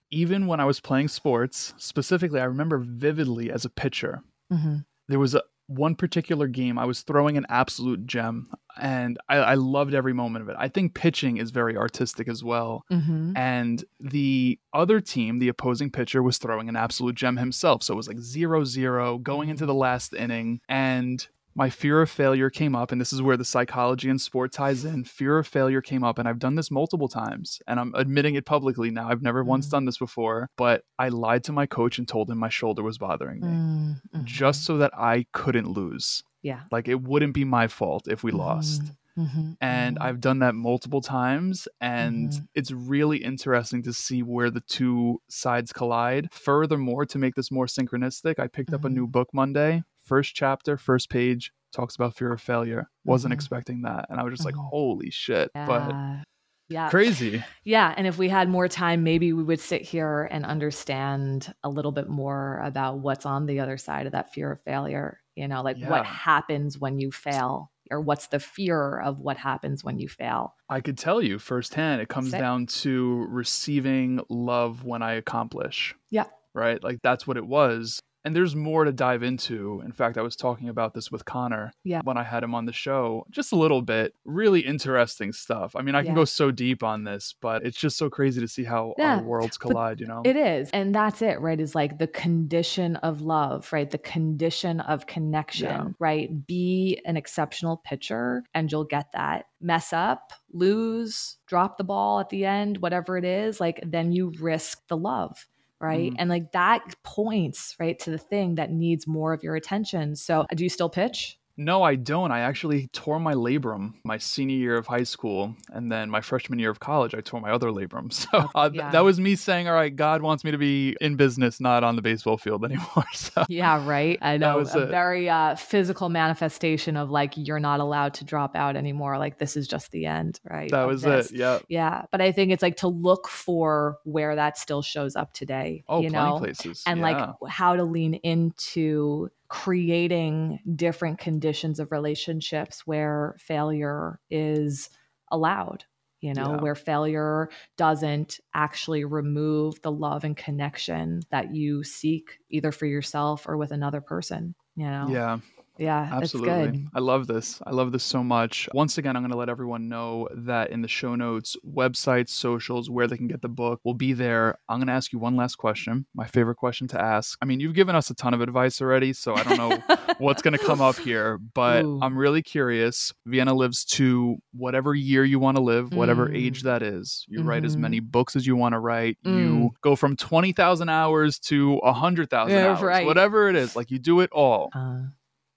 Speaker 1: Even when I was playing sports, specifically, I remember vividly as a pitcher,
Speaker 2: Mhm.
Speaker 1: there was a one particular game I was throwing an absolute gem and I, I loved every moment of it. I think pitching is very artistic as well.
Speaker 2: Mhm.
Speaker 1: And the other team, the opposing pitcher, was throwing an absolute gem himself. So it was like zero zero going into the last inning. And my fear of failure came up. And this is where the psychology and sport ties in. Fear of failure came up. And I've done this multiple times. And I'm admitting it publicly now. I've never once
Speaker 2: Mhm.
Speaker 1: done this before. But I lied to my coach and told him my shoulder was bothering me
Speaker 2: Mm, mhm.
Speaker 1: just so that I couldn't lose.
Speaker 2: yeah.
Speaker 1: Like it wouldn't be my fault if we lost.
Speaker 2: Mhm.
Speaker 1: And
Speaker 2: Mhm.
Speaker 1: I've done that multiple times. And
Speaker 2: Mhm.
Speaker 1: it's really interesting to see where the two sides collide. Furthermore, to make this more synchronistic, I picked up a new book Monday. First chapter, first page talks about fear of failure. Wasn't
Speaker 2: Mhm.
Speaker 1: expecting that. And I was just like,
Speaker 2: Mhm.
Speaker 1: holy shit. But
Speaker 2: Yeah. yeah.
Speaker 1: crazy.
Speaker 2: Yeah. And if we had more time, maybe we would sit here and understand a little bit more about what's on the other side of that fear of failure. You know, like
Speaker 1: Yeah.
Speaker 2: what happens when you fail, or what's the fear of what happens when you fail.
Speaker 1: I could tell you firsthand, it comes
Speaker 2: Sick.
Speaker 1: down to receiving love when I accomplish.
Speaker 2: Yeah.
Speaker 1: Right? Like that's what it was. And there's more to dive into. In fact, I was talking about this with Connor
Speaker 2: Yeah.
Speaker 1: when I had him on the show, just a little bit. Really interesting stuff. I mean, I can go so deep on this, but it's just so crazy to see how
Speaker 2: Yeah,
Speaker 1: our worlds
Speaker 2: but
Speaker 1: collide, you know?
Speaker 2: It is. And that's it, right? Is like the condition of love, right? The condition of connection,
Speaker 1: Yeah.
Speaker 2: right? Be an exceptional pitcher and you'll get that. Mess up, lose, drop the ball at the end, whatever it is, like then you risk the love. Right.
Speaker 1: Mhm.
Speaker 2: And like that points right to the thing that needs more of your attention. So, do you still pitch?
Speaker 1: No, I don't. I actually tore my labrum my senior year of high school, and then my freshman year of college, I tore my other labrum. [LAUGHS] So uh, th- that was me saying, "All right, God wants me to be in business, not on the baseball field [LAUGHS] anymore." So
Speaker 2: Yeah, right. I know
Speaker 1: was
Speaker 2: a
Speaker 1: it.
Speaker 2: very uh, physical manifestation of like you're not allowed to drop out anymore. Like this is just the end, right?
Speaker 1: that was
Speaker 2: this.
Speaker 1: it. Yeah.
Speaker 2: Yeah, but I think it's like to look for where that still shows up today.
Speaker 1: Oh,
Speaker 2: you
Speaker 1: plenty
Speaker 2: know,
Speaker 1: places.
Speaker 2: and
Speaker 1: yeah.
Speaker 2: like how to lean into creating different conditions of relationships where failure is allowed. You know,
Speaker 1: Yeah.
Speaker 2: where failure doesn't actually remove the love and connection that you seek either for yourself or with another person. You know,
Speaker 1: Yeah.
Speaker 2: Yeah,
Speaker 1: Absolutely. I love this. I love this so much. Once again, I'm going to let everyone know that in the show notes, websites, socials, where they can get the book will be there. I'm going to ask you one last question, my favorite question to ask. I mean, you've given us a ton of advice already, so I don't know [LAUGHS] what's going to come up here, but Ooh. I'm really curious. Vienna lives to whatever year you want to live, whatever mm. age that is. You mm-hmm. write as many mm-hmm. books as you want to write. Mm. You go from 20,000 hours to 100,000 yeah, hours, right. whatever it is. Like you do it all. Uh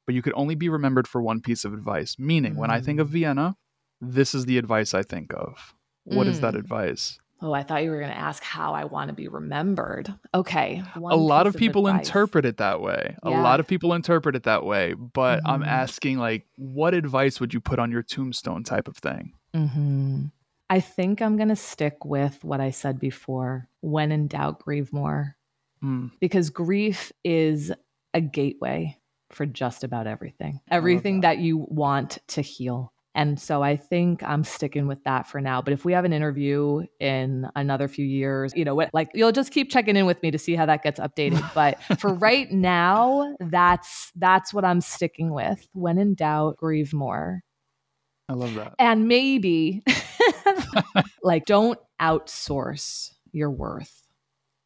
Speaker 1: but you could only be remembered for one piece of advice. Meaning, mm. when I think of mm. Vienna, this is the advice I think of. What mm. is that mm. advice?
Speaker 2: Oh, I thought you were going to ask how I want to be remembered. Okay.
Speaker 1: a lot of people of interpret it that way. Yeah. A lot of people interpret it that way, but mm-hmm. I'm asking, like, what advice would you put on your tombstone type of thing?
Speaker 2: Mm-hmm. I think I'm going to stick with what I said before when in doubt, grieve more. Mm. Because grief is a gateway for just about everything, everything that. that you want to heal. And so I think I'm sticking with that for now. But if we have an interview in another few years, you know, what like you'll just keep checking in with me to see how that gets updated. [LAUGHS] But for right now, that's that's what I'm sticking with. When in doubt, grieve more.
Speaker 1: I love that.
Speaker 2: And maybe [LAUGHS] like don't outsource your worth.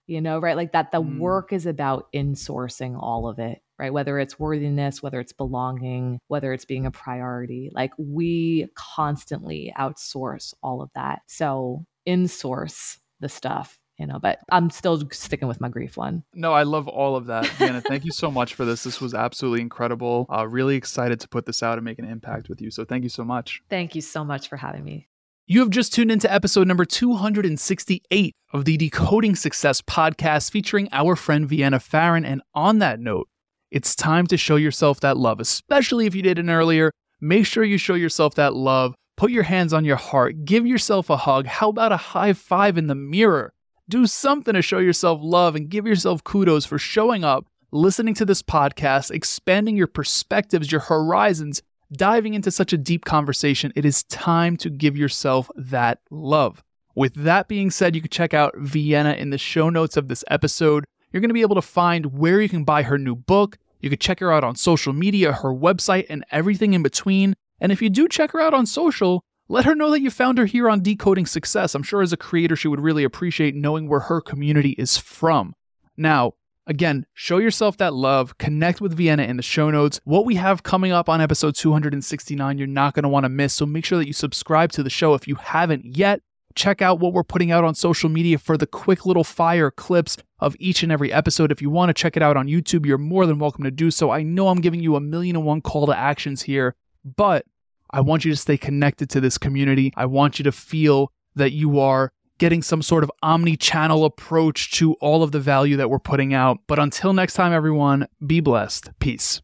Speaker 2: You know, right? Like that the mm. work is about insourcing all of it right? Whether it's worthiness, whether it's belonging, whether it's being a priority. Like we constantly outsource all of that. So insource the stuff you know, but I'm still sticking with my grief one.
Speaker 1: No, I love all of that. Vienna, [LAUGHS] thank you so much for this. This was absolutely incredible. Uh, really excited to put this out and make an impact with you. So thank you so much.
Speaker 2: Thank you so much for having me.
Speaker 1: You have just tuned into episode number 268 of the Decoding Success podcast featuring our friend Vienna Pharaon. And on that note, it's time to show yourself that love, especially if you didn't earlier. Make sure you show yourself that love. Put your hands on your heart. Give yourself a hug. How about a high five in the mirror? Do something to show yourself love and give yourself kudos for showing up, listening to this podcast, expanding your perspectives, your horizons, diving into such a deep conversation. It is time to give yourself that love. With that being said, you can check out Vienna in the show notes of this episode. You're going to be able to find where you can buy her new book. You can check her out on social media, her website, and everything in between. And if you do check her out on social, let her know that you found her here on Decoding Success. I'm sure as a creator, she would really appreciate knowing where her community is from. Now, again, show yourself that love, connect with Vienna in the show notes. What we have coming up on episode 269, you're not going to want to miss. So make sure that you subscribe to the show if you haven't yet. Check out what we're putting out on social media for the quick little fire clips of each and every episode. If you want to check it out on YouTube, you're more than welcome to do so. I know I'm giving you a million and one call to actions here, but I want you to stay connected to this community. I want you to feel that you are getting some sort of omni channel approach to all of the value that we're putting out. But until next time, everyone, be blessed. Peace.